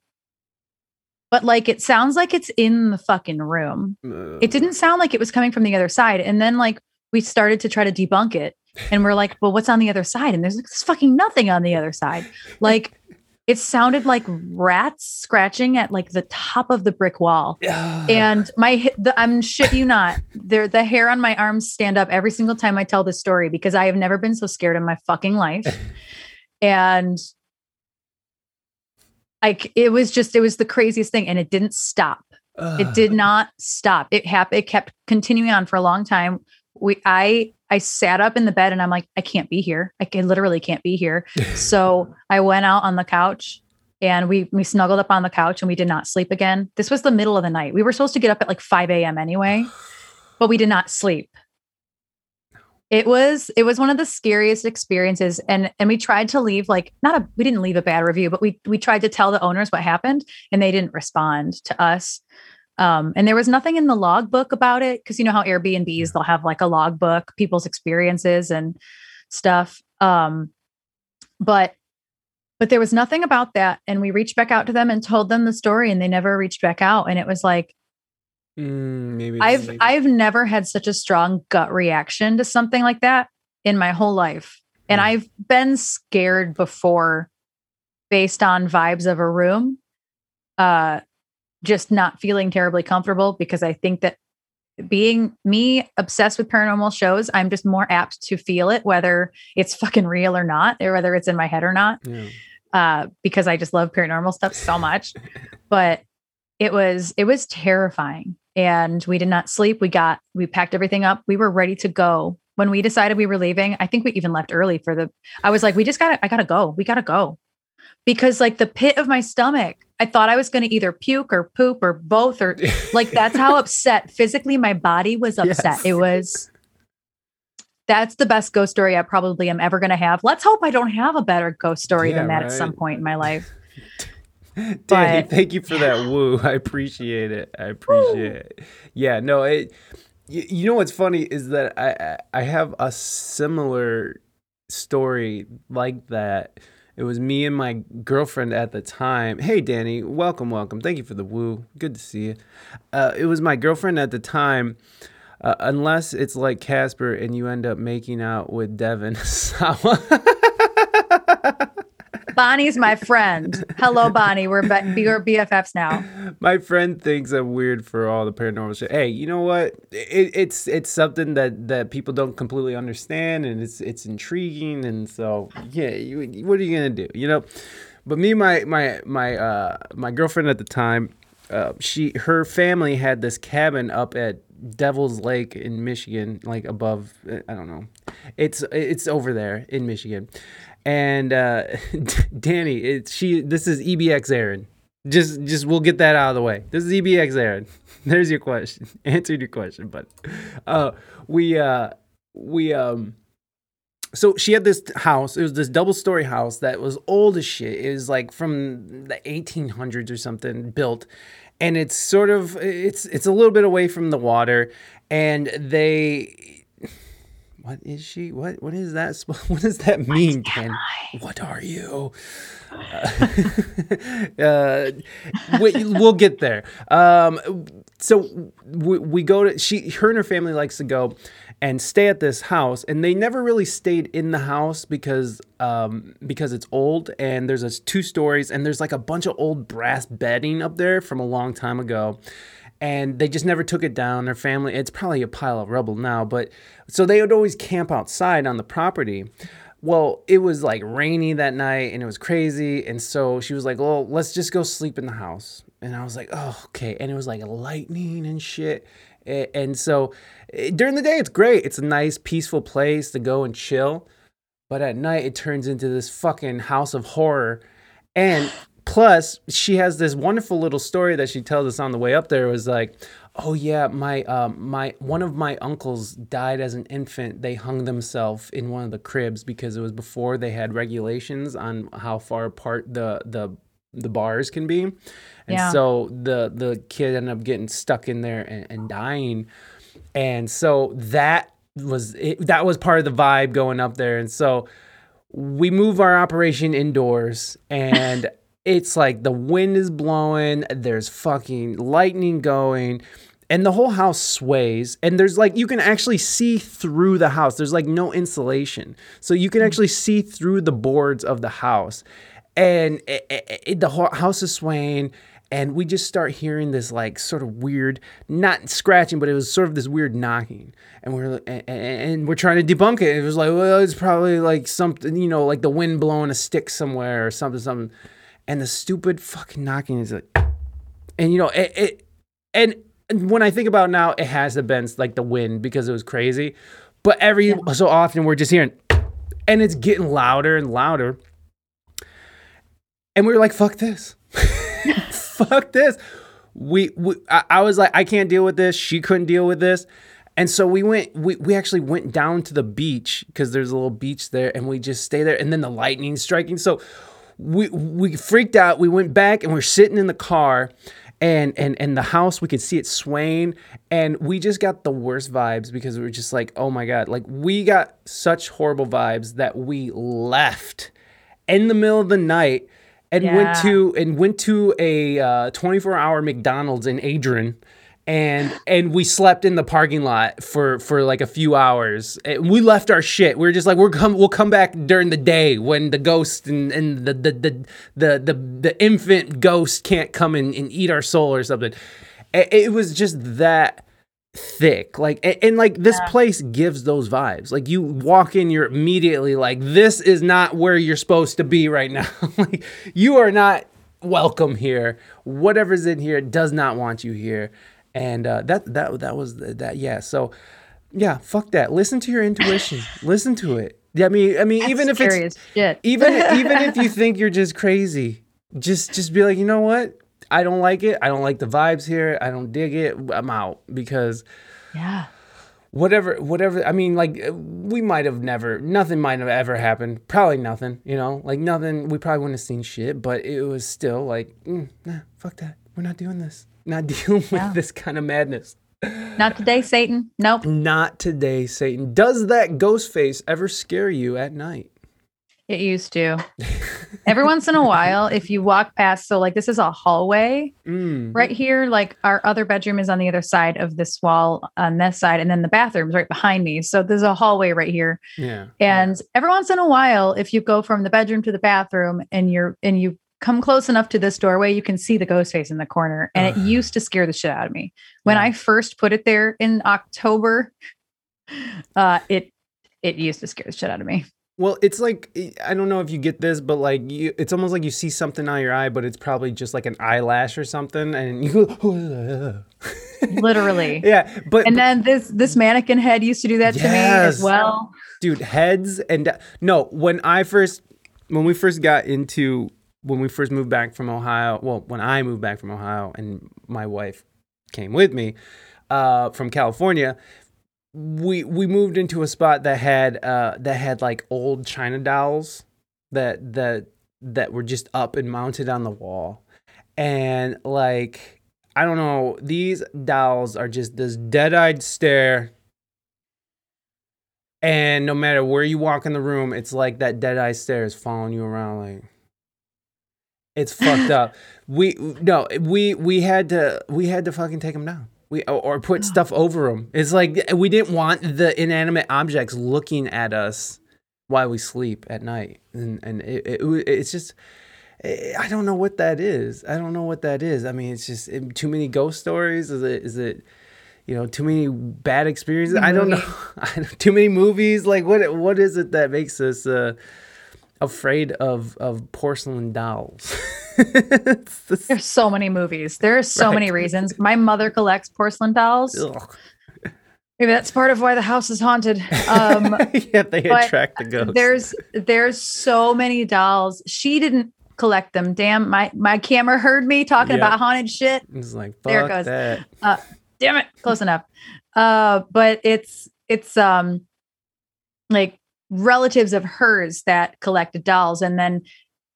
But like it sounds like it's in the fucking room. It didn't sound like it was coming from the other side. And then like we started to try to debunk it. And we're like, well, what's on the other side? And there's, there's fucking nothing on the other side. Like it sounded like rats scratching at like the top of the brick wall Uh, and my the, I'm shit you not. There, the hair on my arms stand up every single time I tell this story because I have never been so scared in my fucking life. and like it was just, it was the craziest thing, and it didn't stop. It did not stop. It happened. It kept continuing on for a long time. We, I, I sat up in the bed and I'm like, I can't be here. I can literally can't be here. so I went out on the couch and we we snuggled up on the couch and we did not sleep again. This was the middle of the night. We were supposed to get up at like 5 a.m. anyway, but we did not sleep. It was it was one of the scariest experiences, and and we tried to leave like not a we didn't leave a bad review, but we we tried to tell the owners what happened, and they didn't respond to us. Um, and there was nothing in the logbook about it because you know how Airbnbs they'll have like a logbook, people's experiences and stuff. Um, but but there was nothing about that, and we reached back out to them and told them the story, and they never reached back out. And it was like Mm, maybe I've maybe. I've never had such a strong gut reaction to something like that in my whole life. And Mm. I've been scared before based on vibes of a room. Uh just not feeling terribly comfortable because I think that being me obsessed with paranormal shows, I'm just more apt to feel it whether it's fucking real or not, or whether it's in my head or not Yeah. uh, because I just love paranormal stuff so much. but it was it was terrifying, and we did not sleep. We got we packed everything up. We were ready to go when we decided we were leaving. I think we even left early for the. I was like, we just gotta. I gotta go. We gotta go because like the pit of my stomach. I thought I was going to either puke or poop or both or like that's how upset physically my body was upset. Yes. It was that's the best ghost story I probably am ever going to have. Let's hope I don't have a better ghost story Yeah, than that at some point in my life. Danny, But- thank you for that woo. I appreciate it. I appreciate it. Yeah, no, it. You, you know what's funny is that I I have a similar story like that. It was me and my girlfriend at the time. Hey, Danny, welcome, welcome. Thank you for the woo. Good to see you. Uh, it was my girlfriend at the time. Uh, unless it's like Casper and you end up making out with Devon Sawa. Bonnie's my friend. Hello, Bonnie. We're, we're BFFs now. My friend thinks I'm weird for all the paranormal shit. Hey, you know what? It, it's it's something that, that people don't completely understand, and it's it's intriguing, and so yeah. You, what are you gonna do? You know. But me, my my my uh my girlfriend at the time, uh, she her family had this cabin up at Devil's Lake in Michigan, like above. I don't know. It's it's over there in Michigan, and uh, Danny, she. This is EBX Aaron. Just just we'll get that out of the way. This is EBX Aaron. There's your question. Answered your question, but uh, we uh we um so she had this house. It was this double story house that was old as shit. It was like from the 1800s or something built. And it's sort of it's it's a little bit away from the water and they what is she? What what is that? What does that mean, Ken? What are you? uh, we, we'll get there. Um, so we, we go to she, her and her family likes to go and stay at this house, and they never really stayed in the house because um, because it's old and there's a two stories and there's like a bunch of old brass bedding up there from a long time ago and they just never took it down. Their family, it's probably a pile of rubble now, but so they would always camp outside on the property. Well, it was like rainy that night and it was crazy. And so she was like, Well, let's just go sleep in the house. And I was like, Oh, okay. And it was like lightning and shit. And so eh, during the day, it's great. It's a nice, peaceful place to go and chill. But at night, it turns into this fucking house of horror. And plus, she has this wonderful little story that she tells us on the way up there. It was like, oh yeah, my um, my one of my uncles died as an infant. They hung themselves in one of the cribs because it was before they had regulations on how far apart the the the bars can be. And Yeah. so the the kid ended up getting stuck in there and, and dying. And so that was it, that was part of the vibe going up there. And so we move our operation indoors and it's like the wind is blowing, there's fucking lightning going, and the whole house sways. And there's like, you can actually see through the house. There's like no insulation. So you can mm-hmm. actually see through the boards of the house. And it, it- it- the whole house is swaying. And we just start hearing this like sort of weird, not scratching, but it was sort of this weird knocking. And we're and, and we're trying to debunk it. It was like, well, it's probably like something, you know, like the wind blowing a stick somewhere or something, something. And the stupid fucking knocking is like, and you know, it, it and when I think about now, it has to been like the wind because it was crazy. But every so often we're just hearing, and it's getting louder and louder. and we were like, "Fuck this, fuck this." We, we I, I was like, I can't deal with this. She couldn't deal with this. And so we went, we, we actually went down to the beach because there's a little beach there and we just stay there. And then the lightning striking. So we, we freaked out. We went back and we're sitting in the car and, and, and the house, we could see it swaying. And we just got the worst vibes because we were just like, oh my God, like we got such horrible vibes that we left in the middle of the night and Yeah. went to and went to a uh, 24 hour McDonald's in Adrian and and we slept in the parking lot for for like a few hours. And we left our shit. We were just like we're come we'll come back during the day when the ghost and, and the, the, the the the the infant ghost can't come and, and eat our soul or something. It, was just that thick like and, and like this place gives those vibes like you walk in you're immediately like this is not where you're supposed to be right now like you are not welcome here whatever's in here does not want you here and uh, that that that was th- that yeah so yeah fuck that. Listen to your intuition. Listen to it. Yeah i mean i mean even if it's shit. even even if you think you're just crazy just just be like you know what? I don't like it. I don't like the vibes here. I don't dig it. I'm out. Because yeah. whatever whatever i mean like we might have never nothing might have ever happened. Probably nothing you know? Like nothing we probably wouldn't have seen shit but it was still like mm, nah fuck that. We're not doing this not dealing with this kind of madness Not today, Satan. Nope. not today satan does that ghost face ever scare you at night It used to. Every once in a while, if you walk past, so like this is a hallway mm. right here, like our other bedroom is on the other side of this wall on this side, and then the bathroom's right behind me. So there's a hallway right here. yeah And every once in a while, if you go from the bedroom to the bathroom and you're and you come close enough to this doorway, you can see the ghost face in the corner. And it used to scare the shit out of me. When Yeah. I first put it there in October, uh it it used to scare the shit out of me. Well, it's like I don't know if you get this, but like you, it's almost like you see something on your eye, but it's probably just like an eyelash or something, and you go, Literally. yeah. But And then this this mannequin head used to do that to me as well. dude, heads and no, when I first, when we first got into, when we first moved back from Ohio, well, when I moved back from Ohio and my wife came with me uh, from California, we we moved into a spot that had uh, that had like old china dolls that that that were just up and mounted on the wall, and like I don't know, these dolls are just this dead-eyed stare and no matter where you walk in the room, it's like that dead eye stare is following you around. Like it's fucked up. We no, we we had to we had to fucking take them down. We or, put stuff over them. It's like we didn't want the inanimate objects looking at us while we sleep at night, and and it, it, it's just. I don't know what that is. I don't know what that is. I mean, it's just it, too many ghost stories. Is it? Is it? You know, too many bad experiences. I don't know. Too many movies. Like what? What is it that makes us uh, afraid of of porcelain dolls? Just- There's so many movies. There are so Right. many reasons. My mother collects porcelain dolls. ugh. Maybe that's part of why the house is haunted. Um, yeah, they attract the ghosts. there's there's so many dolls. She didn't collect them. Damn, my my camera heard me talking Yeah. about haunted shit. It's like There it goes. that. Damn it, close enough. Uh, but it's it's um like relatives of hers that collected dolls, and then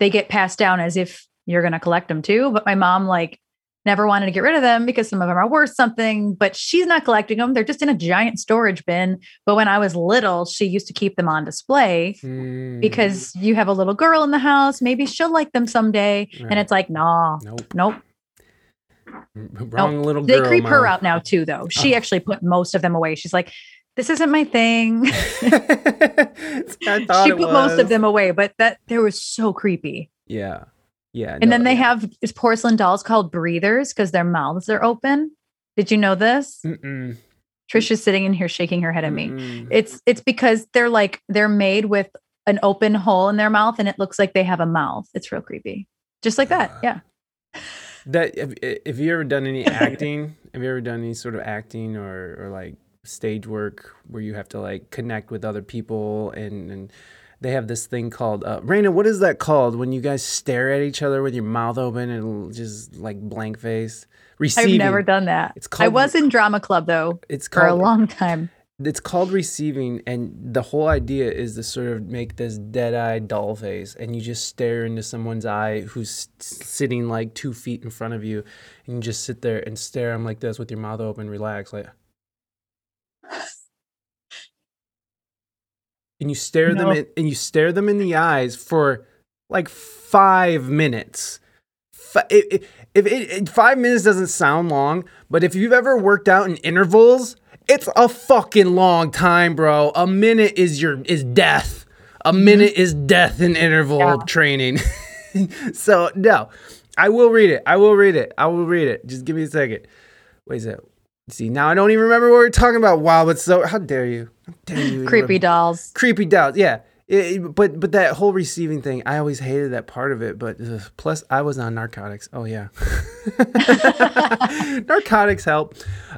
they get passed down as if you're gonna collect them too. But my mom like never wanted to get rid of them because some of them are worth something, but she's not collecting them. They're just in a giant storage bin. But when I was little, she used to keep them on display Mm, because you have a little girl in the house. Maybe she'll like them someday. Right. And it's like, nah, nope, nope. wrong little They girl. creep her out now too, though. She Oh. actually put most of them away. She's like, this isn't my thing. I thought she put most of them away, but that they were so creepy. Yeah, yeah. And no, then they yeah. have these porcelain dolls called breathers because their mouths are open. Did you know this? Mm-mm, Trisha's sitting in here shaking her head at me. mm-mm. It's it's because they're like they're made with an open hole in their mouth and it looks like they have a mouth. It's real creepy. Just like that. Ah. Yeah. That have, have you ever done any acting? have you ever done any sort of acting or or like stage work where you have to like connect with other people and and they have this thing called uh, Reina. What is that called when you guys stare at each other with your mouth open and just like blank face? Receiving. I've never done that. It's called. I was in drama club though It's called, for a long time. it's called receiving and the whole idea is to sort of make this dead-eyed doll face and you just stare into someone's eye who's sitting like two feet in front of you and you just sit there and stare them like this with your mouth open relax like and you stare them in and you stare them in the eyes for like five minutes Fi- i- i- if it, it five minutes doesn't sound long, but if you've ever worked out in intervals, it's a fucking long time, bro. A minute is your is death. A mm-hmm. minute is death in interval Yeah. training. so no, I will read it. I will read it. I will read it. Just give me a second. Wait a second. See now I don't even remember what we are talking about. Wow, but so how dare you? How dare you? Creepy dolls. creepy dolls yeah It- it- but but that whole receiving thing i always hated that part of it but ugh, plus i was on narcotics oh yeah narcotics help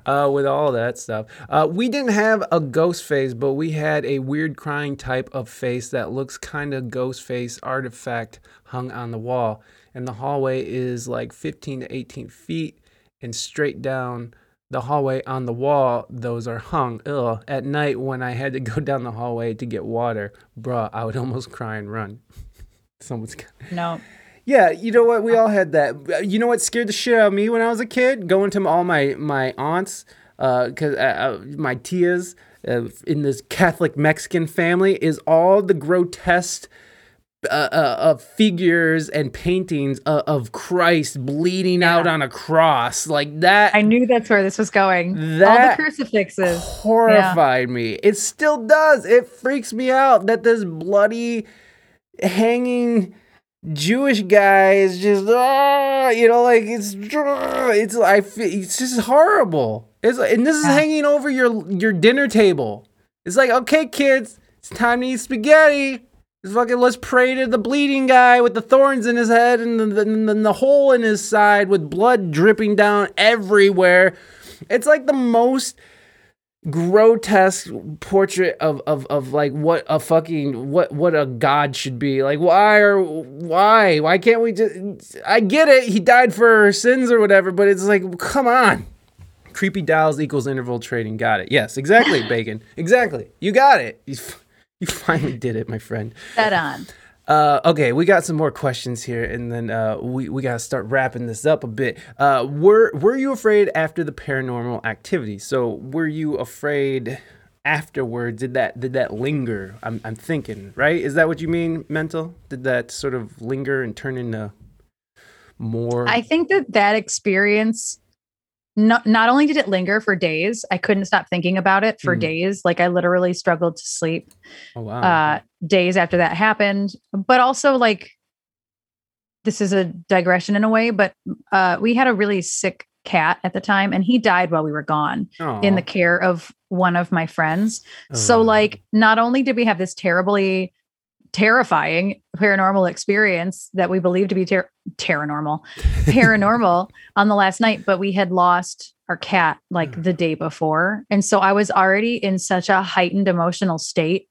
uh, with all that stuff uh, we didn't have a ghost face but we had a weird crying type of face that looks kind of ghost face artifact hung on the wall and the hallway is like 15 to 18 feet and straight down the hallway on the wall, those are hung. Ugh. At night, when I had to go down the hallway to get water, bruh, I would almost cry and run. Someone's. No. Yeah, you know what? We all had that. You know what scared the shit out of me when I was a kid? Going to all my my aunts, because uh, uh, my tias uh, in this Catholic Mexican family is all the grotesque uh, uh, uh, figures and paintings of, of Christ bleeding out on a cross like that. I knew that's where this was going. All the crucifixes. horrified me. It still does. It freaks me out that this bloody hanging Jewish guy is just ah, you know like it's ah, it's I it's just horrible. It's and this is Yeah. hanging over your your dinner table. It's like okay, kids, it's time to eat spaghetti. It's fucking let's pray to the bleeding guy with the thorns in his head and the, the, the, hole in his side with blood dripping down everywhere. It's like the most grotesque portrait of, of, of like what a fucking what what a god should be. Like why or why? Why can't we just i get it he died for our sins or whatever but it's like come on. Creepy dolls equals interval trading. Got it. Yes exactly bacon. Exactly. You got it you, finally did it my friend Set on. uh, okay, we got some more questions here, and then uh, we we gotta start wrapping this up a bit. Uh, were were you afraid after the paranormal activity? So were you afraid afterwards? Did that did that linger? I'm I'm thinking, right? Is that what you mean, mental? Did that sort of linger and turn into more? I think that that experience not not only did it linger for days, I couldn't stop thinking about it for Mhm. days. Like I literally struggled to sleep oh wow. uh days after that happened. But also like this is a digression in a way, but uh we had a really sick cat at the time and he died while we were gone in the care of one of my friends. So Oh. like not only did we have this terribly terrifying paranormal experience that we believe to be ter- paranormal paranormal on the last night but we had lost our cat like the day before and so i was already in such a heightened emotional state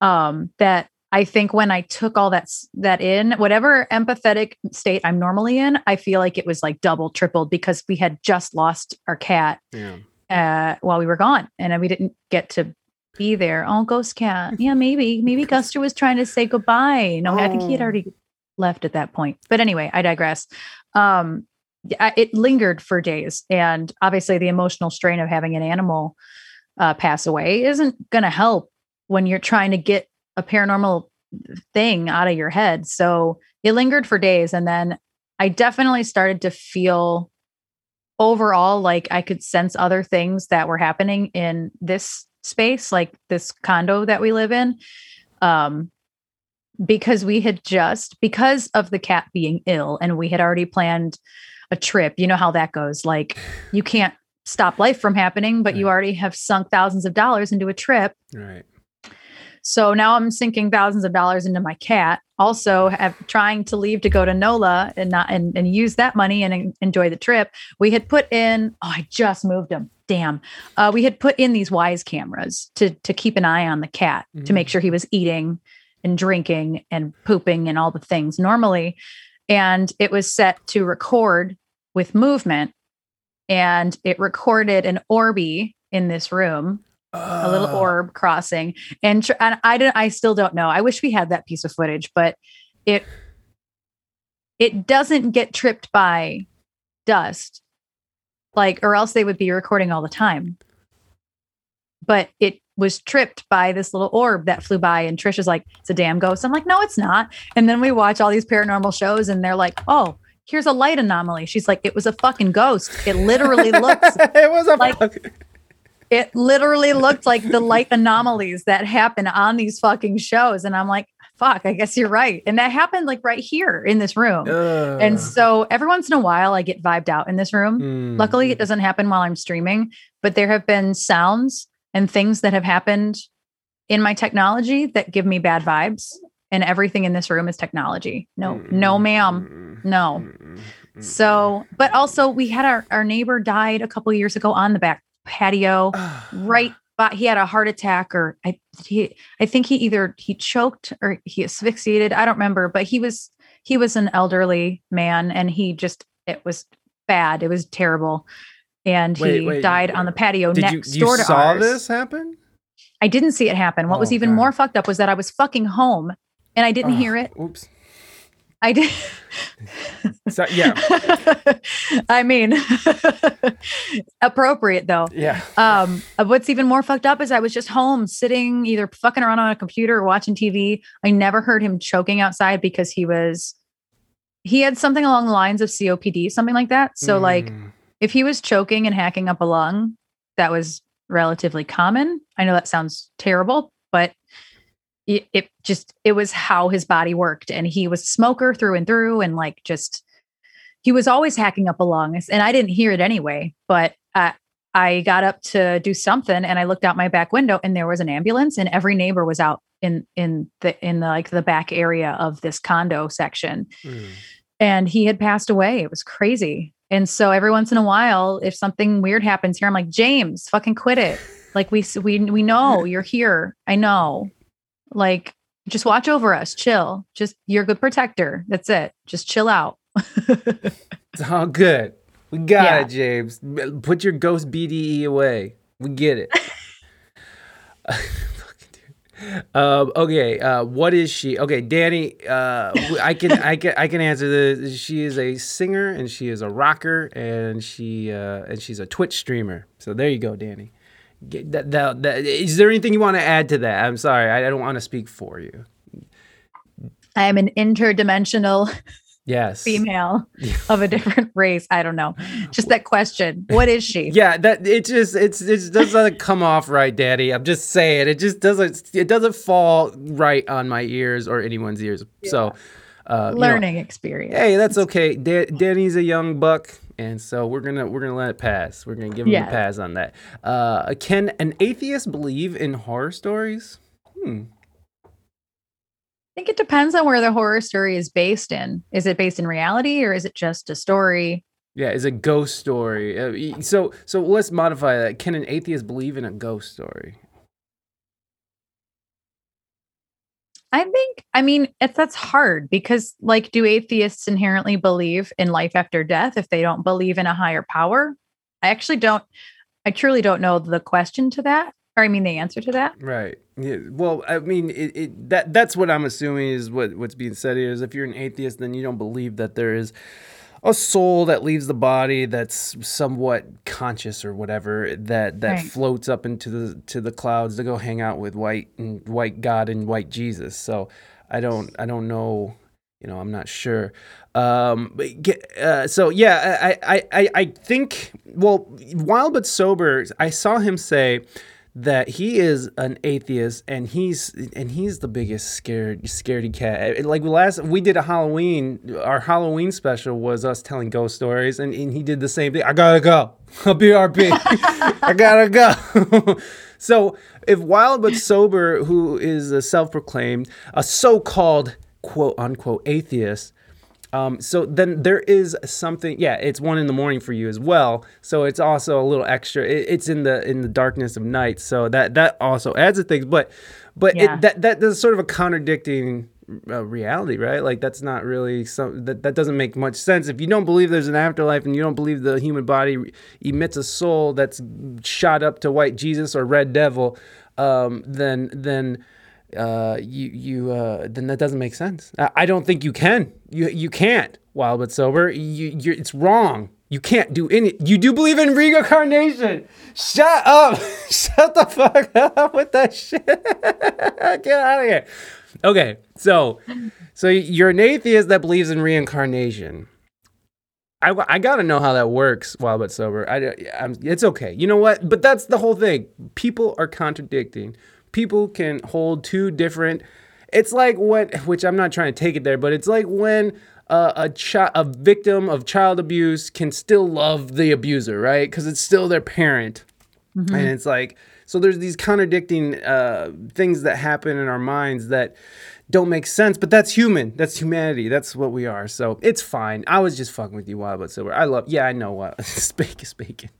um that i think when i took all that that in whatever empathetic state i'm normally in i feel like it was like double tripled because we had just lost our cat yeah. uh, while we were gone, and we didn't get to be there. Oh, ghost cat. Yeah, maybe maybe Guster was trying to say goodbye. No, I think he had Oh. already left at that point. But anyway, I digress. Um, I- it lingered for days, and obviously, the emotional strain of having an animal uh, pass away isn't going to help when you're trying to get a paranormal thing out of your head. So it lingered for days, and then I definitely started to feel overall like I could sense other things that were happening in this space, like this condo that we live in. Um, because we had just because of the cat being ill and we had already planned a trip. You know how that goes. Like you can't stop life from happening, but you already have sunk thousands of dollars into a trip. Right. So now I'm sinking thousands of dollars into my cat. Also, have, trying to leave to go to NOLA and not and, and use that money and en- enjoy the trip. We had put in. Oh, I just moved him. Damn. Uh, we had put in these Wyze cameras to to keep an eye on the cat to make Mm. sure he was eating and drinking and pooping and all the things normally. And it was set to record with movement. And it recorded an Orby in this room, a little Oh. orb crossing. And, tr- and I didn't, I still don't know. I wish we had that piece of footage, but it, it doesn't get tripped by dust like or else they would be recording all the time. But it was tripped by this little orb that flew by and trish is like it's a damn ghost. I'm like no it's not. And then we watch all these paranormal shows and they're like oh here's a light anomaly. She's like it was a fucking ghost. It literally looks it was a like- fuck- it literally looked like the light anomalies that happen on these fucking shows. And i'm like fuck i guess you're right and that happened like right here in this room Ugh. and so every once in a while i get vibed out in this room Mm. Luckily, it doesn't happen while I'm streaming, but there have been sounds and things that have happened in my technology that give me bad vibes. And everything in this room is technology. No, no, ma'am. No. Mm. So, but also, we had our, our neighbor died a couple years ago on the back patio, right? But he had a heart attack, or I he I think he either he choked or he asphyxiated. I don't remember, but he was he was an elderly man, and he just it was bad. It was terrible, and Wait, he wait, died on the patio Did you, next you door to saw ours. this happen? I didn't see it happen. What was Oh, even God. more fucked up was that I was fucking home and I didn't Oh, hear it. Oops. I did. So, yeah. I mean, appropriate though. Yeah. Um, uh, what's even more fucked up is I was just home sitting either fucking around on a computer or watching TV. I never heard him choking outside because he was, he had something along the lines of COPD, something like that. So, like, Mm. if he was choking and hacking up a lung, that was relatively common. I know that sounds terrible, it, it just it was how his body worked and he was a smoker through and through and like just he was always hacking up a lung and I didn't hear it anyway, but uh, I got up to do something and I looked out my back window and there was an ambulance and every neighbor was out in in the in the like the back area of this condo section Mm. and he had passed away. It was crazy. And so every once in a while, if something weird happens here, I'm like, James, fucking quit it. Like we we we know you're here. I know. Like just watch over us. Chill. Just you're a good protector. That's it. Just chill out. It's all good. We got Yeah. it, James. Put your ghost BDE away. We get it. Um, okay, uh, what is she? Okay, Danny. Uh, I can, I can, I can answer this. She is a singer and she is a rocker and she, uh, and she's a Twitch streamer. So there you go, Danny. Is there anything you want to add to that? I'm sorry, I, I don't want to speak for you. I am an interdimensional Yes. female of a different race. I don't know. Just that question. What is she? Yeah, that it just it's it doesn't come off right, Daddy. I'm just saying it just doesn't it doesn't fall right on my ears or anyone's ears. So, uh, you know, Learning experience. hey, that's okay. Da- Danny's a young buck, and so we're gonna we're gonna let it pass. We're gonna give him Yes. a pass on that. Uh, can an atheist believe in horror stories? Hmm. I think it depends on where the horror story is based in. Is it based in reality or is it just a story? Yeah, is a ghost story. Uh, so so let's modify that. Can an atheist believe in a ghost story? I think, I mean, that's hard because, like, do atheists inherently believe in life after death if they don't believe in a higher power? I actually don't, I truly don't know the question to that, or I mean, the answer to that. Right. Yeah. Well, I mean, it, it that that's what I'm assuming is what what's being said here is if you're an atheist, then you don't believe that there is a soul that leaves the body that's somewhat conscious or whatever that that Right. floats up into the to the clouds to go hang out with white and white God and white Jesus. So I don't I don't know. You know, I'm not sure. Um, but get, uh, so yeah, I, I, I, I think. Well, wild but sober. I saw him say that he is an atheist and he's and he's the biggest scared scaredy cat. Eh, eh, like last we did a Halloween, our Halloween special was us telling ghost stories, and, and he did the same thing. I gotta go. I'll BRB. I gotta go. so if wild but sober, who is a self-proclaimed, a so-called quote unquote atheist, Um, so then there is something. Yeah, it's one in the morning for you as well. So it's also a little extra. It, it's in the in the darkness of night. So that that also adds to things. But but Yeah. it, that that that's sort of a contradicting uh, reality, right? Like that's not really some that that doesn't make much sense. If you don't believe there's an afterlife and you don't believe the human body re- emits a soul that's shot up to white Jesus or red devil, um, then then uh, you you uh, then that doesn't make sense. I, I don't think you can. You you can't. Wild but sober. You you it's wrong. You can't do any. You do believe in reincarnation. Shut up. Shut the fuck up with that shit. Get out of here. Okay, so so you're an atheist that believes in reincarnation. I, I gotta know how that works wild but sober. I, I'm, it's okay. You know what? But that's the whole thing. People are contradicting. People can hold two different. It's like what, which I'm not trying to take it there, but it's like when uh, a child, a victim of child abuse, can still love the abuser, right? Because it's still their parent, and it's like so. There's these contradicting uh, things that happen in our minds that don't make sense, but that's human. That's humanity. That's what we are. So it's fine. I was just fucking with you, wild but sober. I love. Yeah, I know what speak is speaking.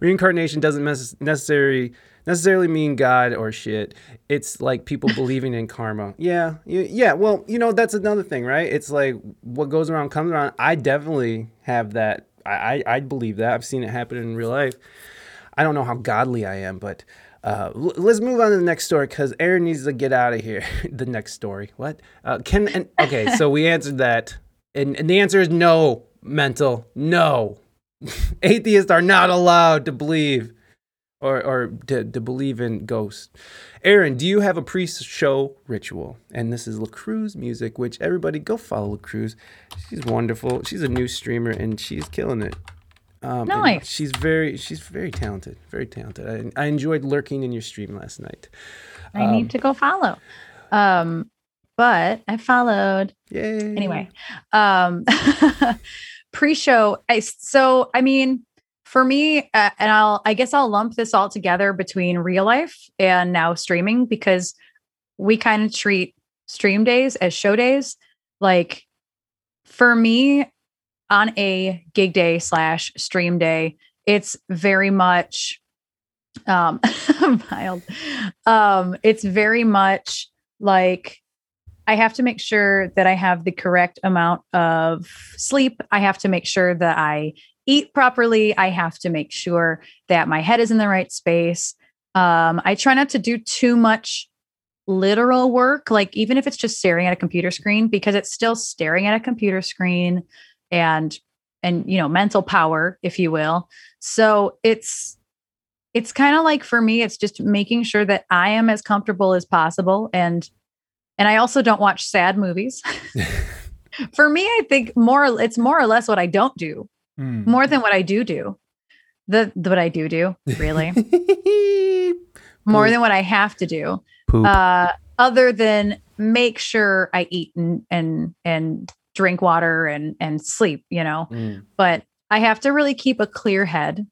Reincarnation doesn't mes- necessarily necessarily mean God or shit. It's like people believing in karma. Yeah, yeah. Well, you know that's another thing, right? It's like what goes around comes around. I definitely have that. I I, I believe that. I've seen it happen in real life. I don't know how godly I am, but uh, l- let's move on to the next story because Erin needs to get out of here. the next story. What? Uh, can and, okay, so we answered that, and, and the answer is no. Mental, no. Atheists are not allowed to believe or or to, to believe in ghosts. Erin, do you have a pre-show ritual? And this is LaCruz music, which everybody go follow LaCruz. She's wonderful. She's a new streamer and she's killing it. Um, Nice. She's very she's very talented. Very talented. I, I enjoyed lurking in your stream last night. I Um, need to go follow. Um, but I followed Yay. anyway. Um, pre-show. I, so I mean, for me, uh, and I'll I guess I'll lump this all together between real life and now streaming because we kind of treat stream days as show days. Like for me, on a gig day slash stream day, it's very much um mild. Um, it's very much like I have to make sure that I have the correct amount of sleep. I have to make sure that I eat properly. I have to make sure that my head is in the right space. Um, I try not to do too much literal work, like even if it's just staring at a computer screen, because it's still staring at a computer screen and and you know mental power if you will so it's it's kind of like for me it's just making sure that i am as comfortable as possible and and i also don't watch sad movies for me i think more it's more or less what i don't do Hmm. more than what i do do the, the what i do do really more than what i have to do uh other than make sure i eat and and and drink water and and sleep you know Mm. but I have to really keep a clear head.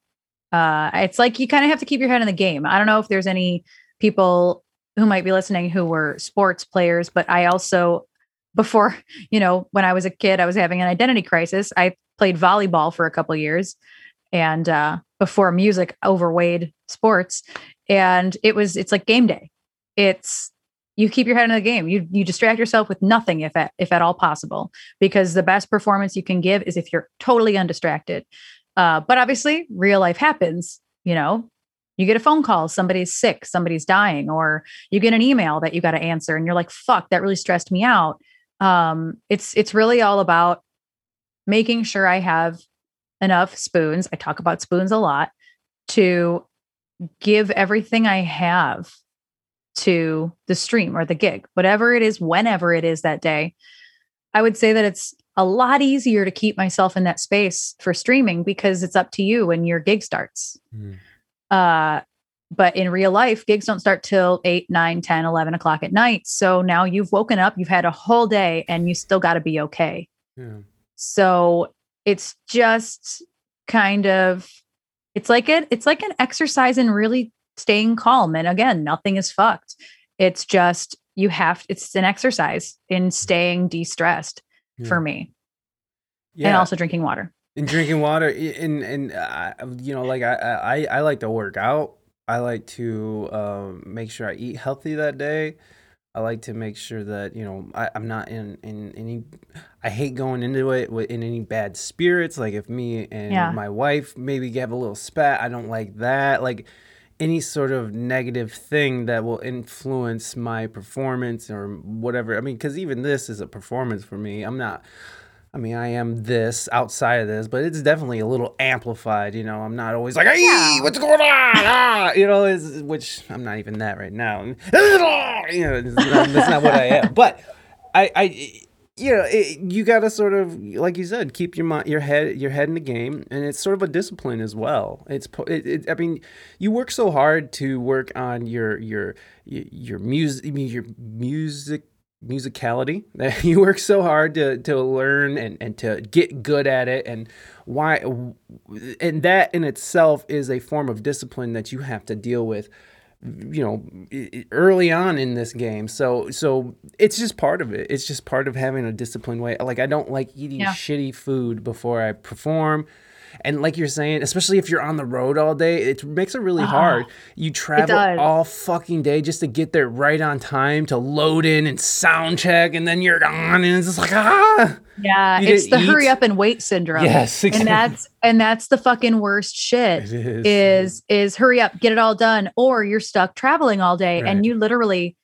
Uh, it's like you kind of have to keep your head in the game. I don't know if there's any people who might be listening who were sports players, but I also, before, you know, when I was a kid, I was having an identity crisis. I played volleyball for a couple years and uh, before music overweighed sports. And it was, it's like game day. It's, you keep your head in the game. You you distract yourself with nothing if at, if at all possible because the best performance you can give is if you're totally undistracted. Uh, but obviously, real life happens. You know, you get a phone call, somebody's sick, somebody's dying, or you get an email that you got to answer, and you're like, "Fuck, that really stressed me out." Um, it's it's really all about making sure I have enough spoons. I talk about spoons a lot to give everything I have to the stream or the gig, whatever it is, whenever it is that day. I would say that it's a lot easier to keep myself in that space for streaming because it's up to you when your gig starts. Mm. Uh, but in real life, gigs don't start till 8, 9, 10, 11 o'clock at night. So now you've woken up, you've had a whole day, and you still got to be okay. Yeah. So it's just kind of it's like it it's like an exercise in really staying calm. And again, nothing is fucked. It's just you have it's an exercise in staying de-stressed Yeah. for me. and also drinking water. and drinking water and and uh, you know like I, I I like to work out. I like to um, make sure I eat healthy that day. I like to make sure that you know I, I'm not in in any. I hate going into it with in any bad spirits. Like if me and Yeah. my wife maybe have a little spat, I don't like that. Like any sort of negative thing that will influence my performance or whatever. I mean, because even this is a performance for me. I'm not. I mean, I am this outside of this, but it's definitely a little amplified. You know, I'm not always like, "Hey, Yeah. what's going on?" Ah, you know, is which I'm not even that right now. You know, it's not, that's not what I am. But I, I, you know, it, you got to sort of, like you said, keep your mind, your head, your head in the game, and it's sort of a discipline as well. It's, it, it, I mean, you work so hard to work on your your your music, I mean, your music musicality. That you work so hard to to learn and and to get good at it and why and that in itself is a form of discipline that you have to deal with you know early on in this game. So so it's just part of it. It's just part of having a disciplined way. Like i don't like eating Yeah. shitty food before i perform and like you're saying especially if you're on the road all day it makes it really hard you travel all fucking day just to get there right on time to load in and sound check and then you're gone and it's just like ah Yeah, You it's the didn't hurry up and wait syndrome. Yes, and that's and that's the fucking worst shit. It is. Is is hurry up, get it all done, or you're stuck traveling all day Right. and you literally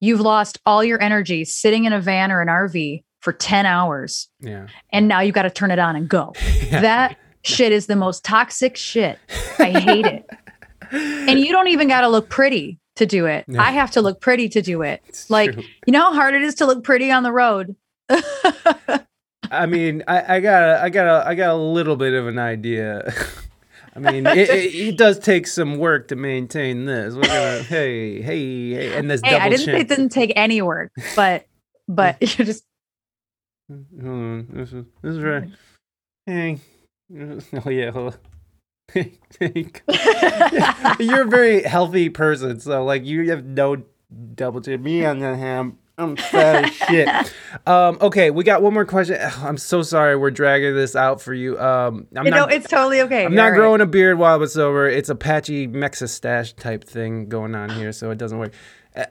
you've lost all your energy sitting in a van or an RV for 10 hours yeah and now you got to turn it on and go. That shit is the most toxic shit. I hate it. and you don't even got to look pretty to do it. I have to look pretty to do it. It's like, true. you know how hard it is to look pretty on the road? I mean, I, I got a, I got a, I got a little bit of an idea. I mean, it, it, it does take some work to maintain this. We're gonna, hey, hey, hey, and this hey, double I didn't say chin. it didn't take any work, but but you just Hold on, this is this is right. Mm-hmm. Hey, oh yeah, hold on. You're a very healthy person, so like you have no double chin. Me on the ham. I'm fat as shit. Um, okay, we got one more question. Ugh, I'm so sorry we're dragging this out for you. Um, I'm you know it's totally okay. I'm You're not all right. growing a beard while it's over. It's a patchy Mexistache type thing going on here, so it doesn't work.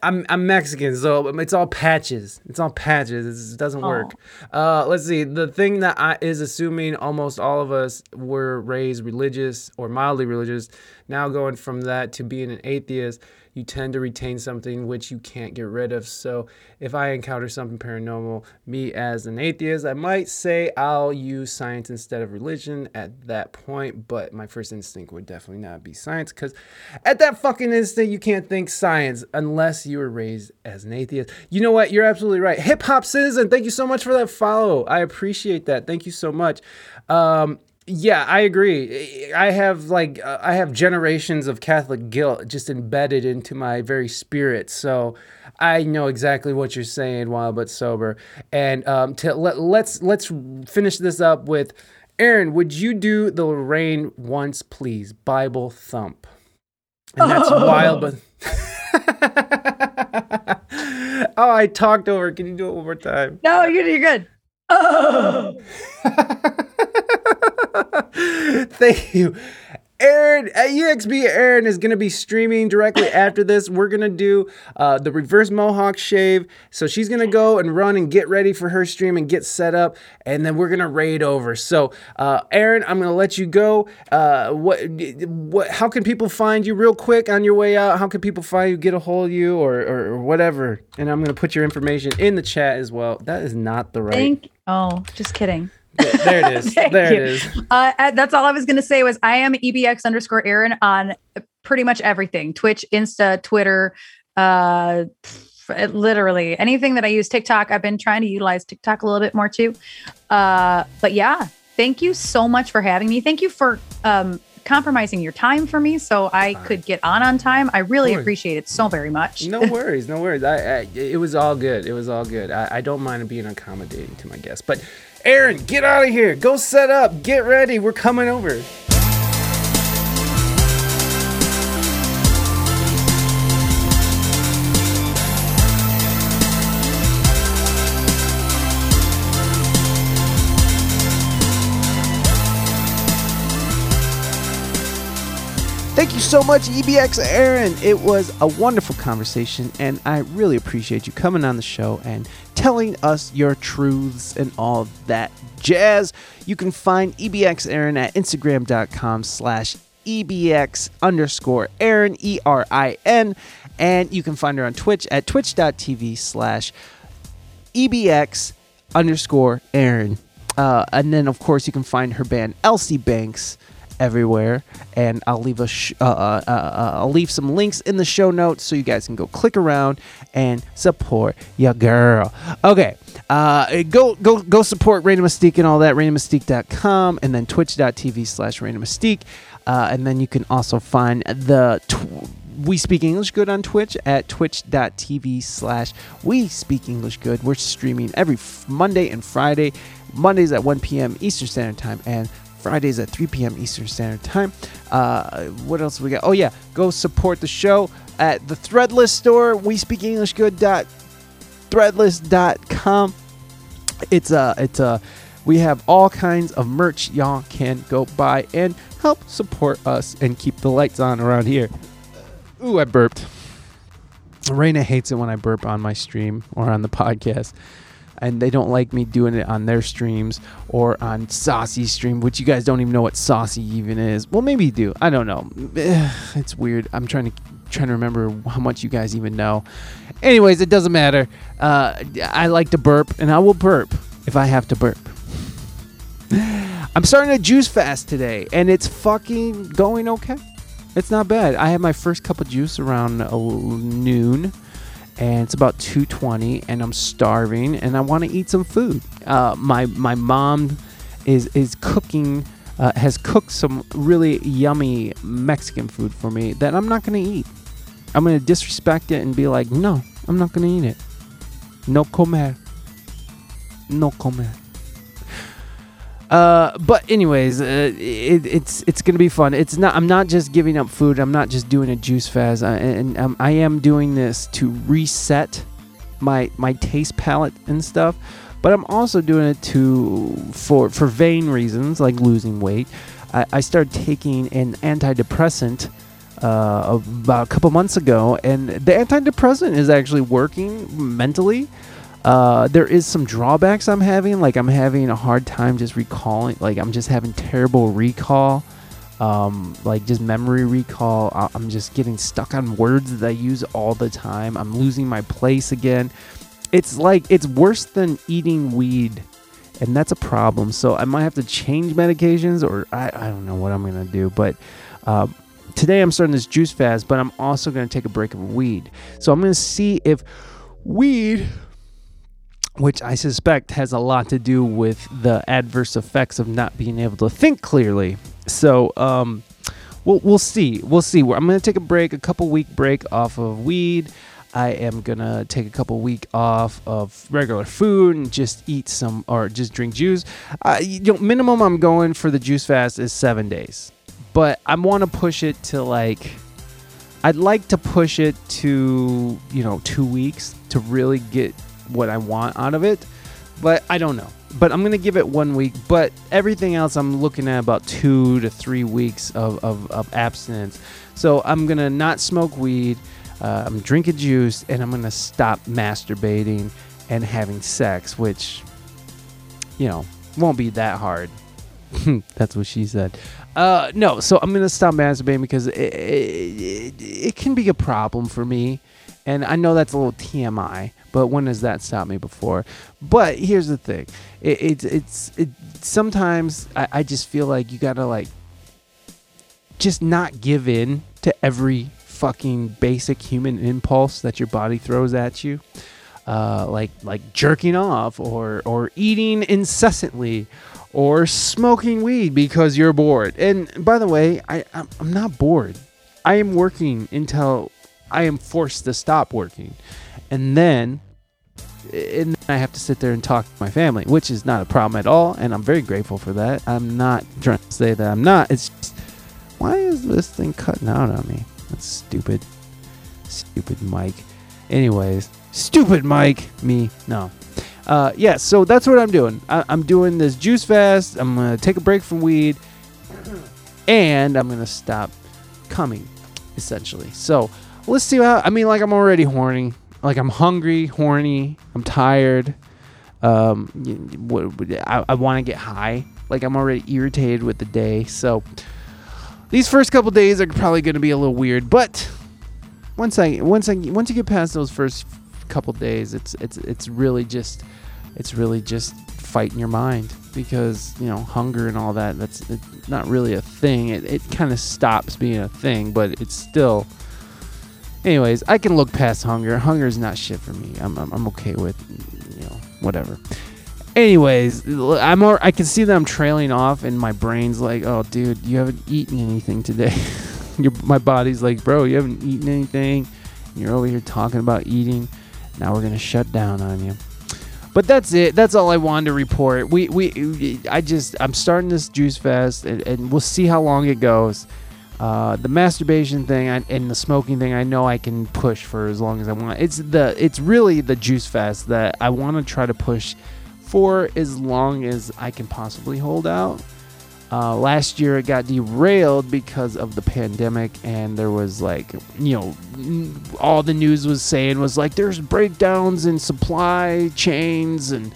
I'm I'm Mexican, so it's all patches. It's all patches. It doesn't work. Uh, let's see. The thing that I, is assuming almost all of us were raised religious or mildly religious. Now going from that to being an atheist, you tend to retain something which you can't get rid of. So if I encounter something paranormal, me as an atheist, I might say I'll use science instead of religion at that point. But my first instinct would definitely not be science because at that fucking instant, you can't think science unless you were raised as an atheist. You know what? You're absolutely right. Hip hop citizen, thank you so much for that follow. I appreciate that. Thank you so much. Um, yeah, I agree. I have like uh, I have generations of Catholic guilt just embedded into my very spirit. So I know exactly what you're saying, wild but sober. And um, to let, let's let's finish this up with Erin. Would you do the Lorraine once, please? Bible thump. And that's wild, but. oh, I talked over. Can you do it one more time? No, you're, you're good. Oh. Thank you. Erin, uh, EXB Erin is going to be streaming directly after this. We're going to do uh, the reverse mohawk shave. So she's going to go and run and get ready for her stream and get set up. And then we're going to raid over. So, uh, Erin, I'm going to let you go. Uh, what, what, how can people find you real quick on your way out? How can people find you, get a hold of you, or, or, or whatever? And I'm going to put your information in the chat as well. That is not the right. Thank. Oh, just kidding. There it is. There you. it is. Uh, uh, that's all I was going to say was I am ebx underscore Erin on pretty much everything: Twitch, Insta, Twitter, uh, literally anything that I use. TikTok. I've been trying to utilize TikTok a little bit more too. Uh, but yeah, thank you so much for having me. Thank you for um, compromising your time for me so I could get on on time. I really appreciate it so very much. No worries, no worries. I, I it was all good. It was all good. I, I don't mind being accommodating to my guests. But Erin, get out of here. Go set up. Get ready. We're coming over. Thank you so much, EBX Erin. It was a wonderful conversation, and I really appreciate you coming on the show and telling us your truths and all that jazz. You can find EBX Erin at Instagram.com slash EBX underscore Erin, E R I N. And you can find her on Twitch at twitch.tv slash EBX underscore Erin. Uh, and then, of course, you can find her band Elsie Banks everywhere. And I'll leave a sh- uh, uh, uh, uh, I'll leave some links in the show notes so you guys can go click around and support your girl. Okay, uh, go go go support Reina Mystique and all that. ReinaMystique.com and then Twitch.tv slash Reina Mystique. Uh, and then you can also find the. Tw- we Speak English Good on Twitch at twitch.tv slash We Speak English Good. We're streaming every Monday and Friday. Mondays at 1 p.m. Eastern Standard Time and Fridays at 3 p.m. Eastern Standard Time. Uh, what else we got? Oh, yeah. Go support the show at the Threadless store. We Speak English Good. Dot threadless.com. It's a, it's a, we have all kinds of merch y'all can go buy and help support us and keep the lights on around here. Ooh, I burped. Reina hates it when I burp on my stream or on the podcast. And they don't like me doing it on their streams or on Saucy's stream, which you guys don't even know what Saucy even is. Well, maybe you do. I don't know. It's weird. I'm trying to trying to remember how much you guys even know. Anyways, it doesn't matter. Uh, I like to burp, and I will burp if I have to burp. I'm starting a juice fast today, and it's fucking going okay. It's not bad. I had my first cup of juice around uh, noon, and it's about 2:20, and I'm starving, and I want to eat some food. Uh, my my mom is is cooking. Uh, has cooked some really yummy Mexican food for me that I'm not gonna eat. I'm gonna disrespect it and be like, no, I'm not gonna eat it. No comer. No comer. Uh, but anyways, uh, it, it's it's gonna be fun. It's not. I'm not just giving up food. I'm not just doing a juice fast. I, and um, I am doing this to reset my my taste palette and stuff. But I'm also doing it to for for vain reasons like losing weight. I, I started taking an antidepressant uh, about a couple months ago, and the antidepressant is actually working mentally. Uh, there is some drawbacks I'm having. Like I'm having a hard time just recalling. Like I'm just having terrible recall. Um, like just memory recall. I'm just getting stuck on words that I use all the time. I'm losing my place again. It's like it's worse than eating weed, and that's a problem. So I might have to change medications, or I, I don't know what I'm gonna do. But uh, today I'm starting this juice fast, but I'm also gonna take a break of weed. So I'm gonna see if weed which I suspect has a lot to do with the adverse effects of not being able to think clearly. So, um, we'll, we'll see. We'll see. I'm going to take a break, a couple week break off of weed. I am going to take a couple week off of regular food and just eat some or just drink juice. Uh, you know, minimum I'm going for the juice fast is seven days, but I want to push it to like I'd like to push it to, you know, two weeks to really get what I want out of it. But I don't know. But I'm going to give it one week. But everything else, I'm looking at about two to three weeks of, of, of abstinence. So I'm going to not smoke weed. Uh, I'm drinking juice. And I'm going to stop masturbating and having sex, which, you know, won't be that hard. That's what she said. Uh, no, so I'm gonna stop masturbating because it, it, it, it can be a problem for me, and I know that's a little TMI. But when has that stopped me before? But here's the thing: it, it's it's it, sometimes I, I just feel like you gotta like just not give in to every fucking basic human impulse that your body throws at you. Uh, like like jerking off or or eating incessantly or smoking weed because you're bored. And by the way, I I'm not bored. I am working until I am forced to stop working, and then and I have to sit there and talk to my family, which is not a problem at all, and I'm very grateful for that. I'm not trying to say that I'm not. It's just, why is this thing cutting out on me? That's stupid. Stupid Mike. Anyways, stupid Mike. Me. No. Uh, yeah, so that's what I'm doing. I, I'm doing this juice fast. I'm gonna take a break from weed, and I'm gonna stop coming, essentially. So let's see how. I mean, like I'm already horny. Like I'm hungry, horny. I'm tired. Um, I, I want to get high. Like I'm already irritated with the day. So these first couple days are probably going to be a little weird, but once I once I once you get past those first couple days, it's it's it's really just it's really just fighting your mind because you know hunger and all that that's not really a thing. It it kind of stops being a thing, but it's still. Anyways, I can look past hunger. Hunger is not shit for me. I'm I'm, I'm okay with you know whatever. Anyways, I'm I can see that I'm trailing off, and my brain's like, "Oh, dude, you haven't eaten anything today." Your my body's like, "Bro, you haven't eaten anything. You're over here talking about eating. Now we're gonna shut down on you." But that's it. That's all I wanted to report. We we I just I'm starting this juice fest, and, and we'll see how long it goes. Uh, the masturbation thing and the smoking thing, I know I can push for as long as I want. It's the it's really the juice fest that I want to try to push for as long as I can possibly hold out. Uh, last year it got derailed because of the pandemic, and there was like, you know, all the news was saying was like there's breakdowns in supply chains, and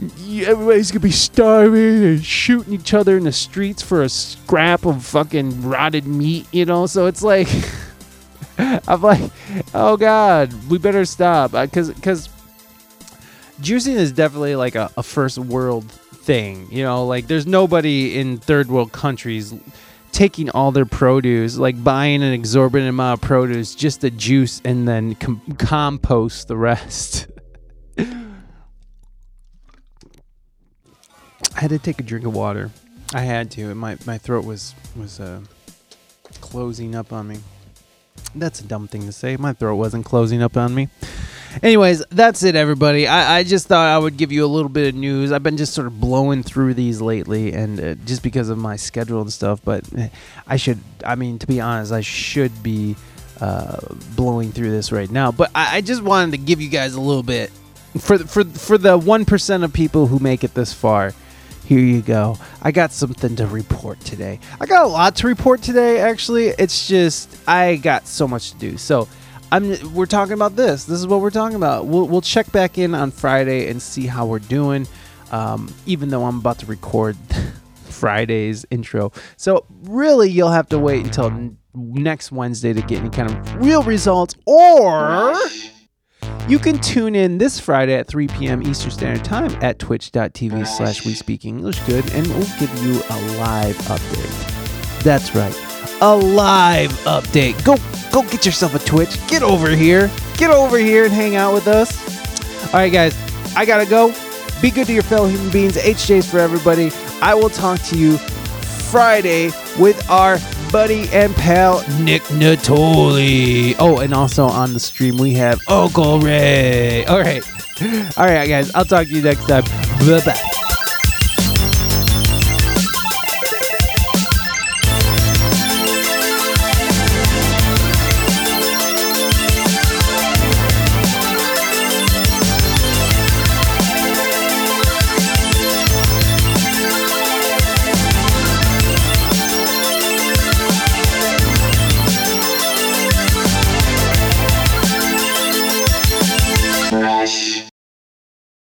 everybody's gonna be starving and shooting each other in the streets for a scrap of fucking rotted meat, you know. So it's like, I'm like, oh god, we better stop, because because juicing is definitely like a, a first world thing you know? Like there's nobody in third world countries taking all their produce like buying an exorbitant amount of produce just to juice and then com- compost the rest i had to take a drink of water i had to my, my throat was was uh, closing up on me that's a dumb thing to say my throat wasn't closing up on me Anyways, that's it, everybody. I, I just thought I would give you a little bit of news. I've been just sort of blowing through these lately, and uh, just because of my schedule and stuff. But eh, I should, I mean, to be honest, I should be uh, blowing through this right now. But I, I just wanted to give you guys a little bit for the- for for the one percent of people who make it this far. Here you go. I got something to report today. I got a lot to report today. Actually, it's just I got so much to do. So. I'm we're talking about this. This is what we're talking about. We'll we'll check back in on Friday and see how we're doing. Um, even though I'm about to record Friday's intro, so really you'll have to wait until n- next Wednesday to get any kind of real results, or you can tune in this Friday at 3 p.m. Eastern Standard Time at twitch.tv slash we speak English good, and we'll give you a live update. That's right. A live update. Go go get yourself a Twitch. Get over here. Get over here and hang out with us. All right, guys. I gotta go. Be good to your fellow human beings. HJ's for everybody. I will talk to you Friday with our buddy and pal Nick Natoli. Oh, and also on the stream we have Uncle Ray. All right. All right, guys. I'll talk to you next time. Bye bye.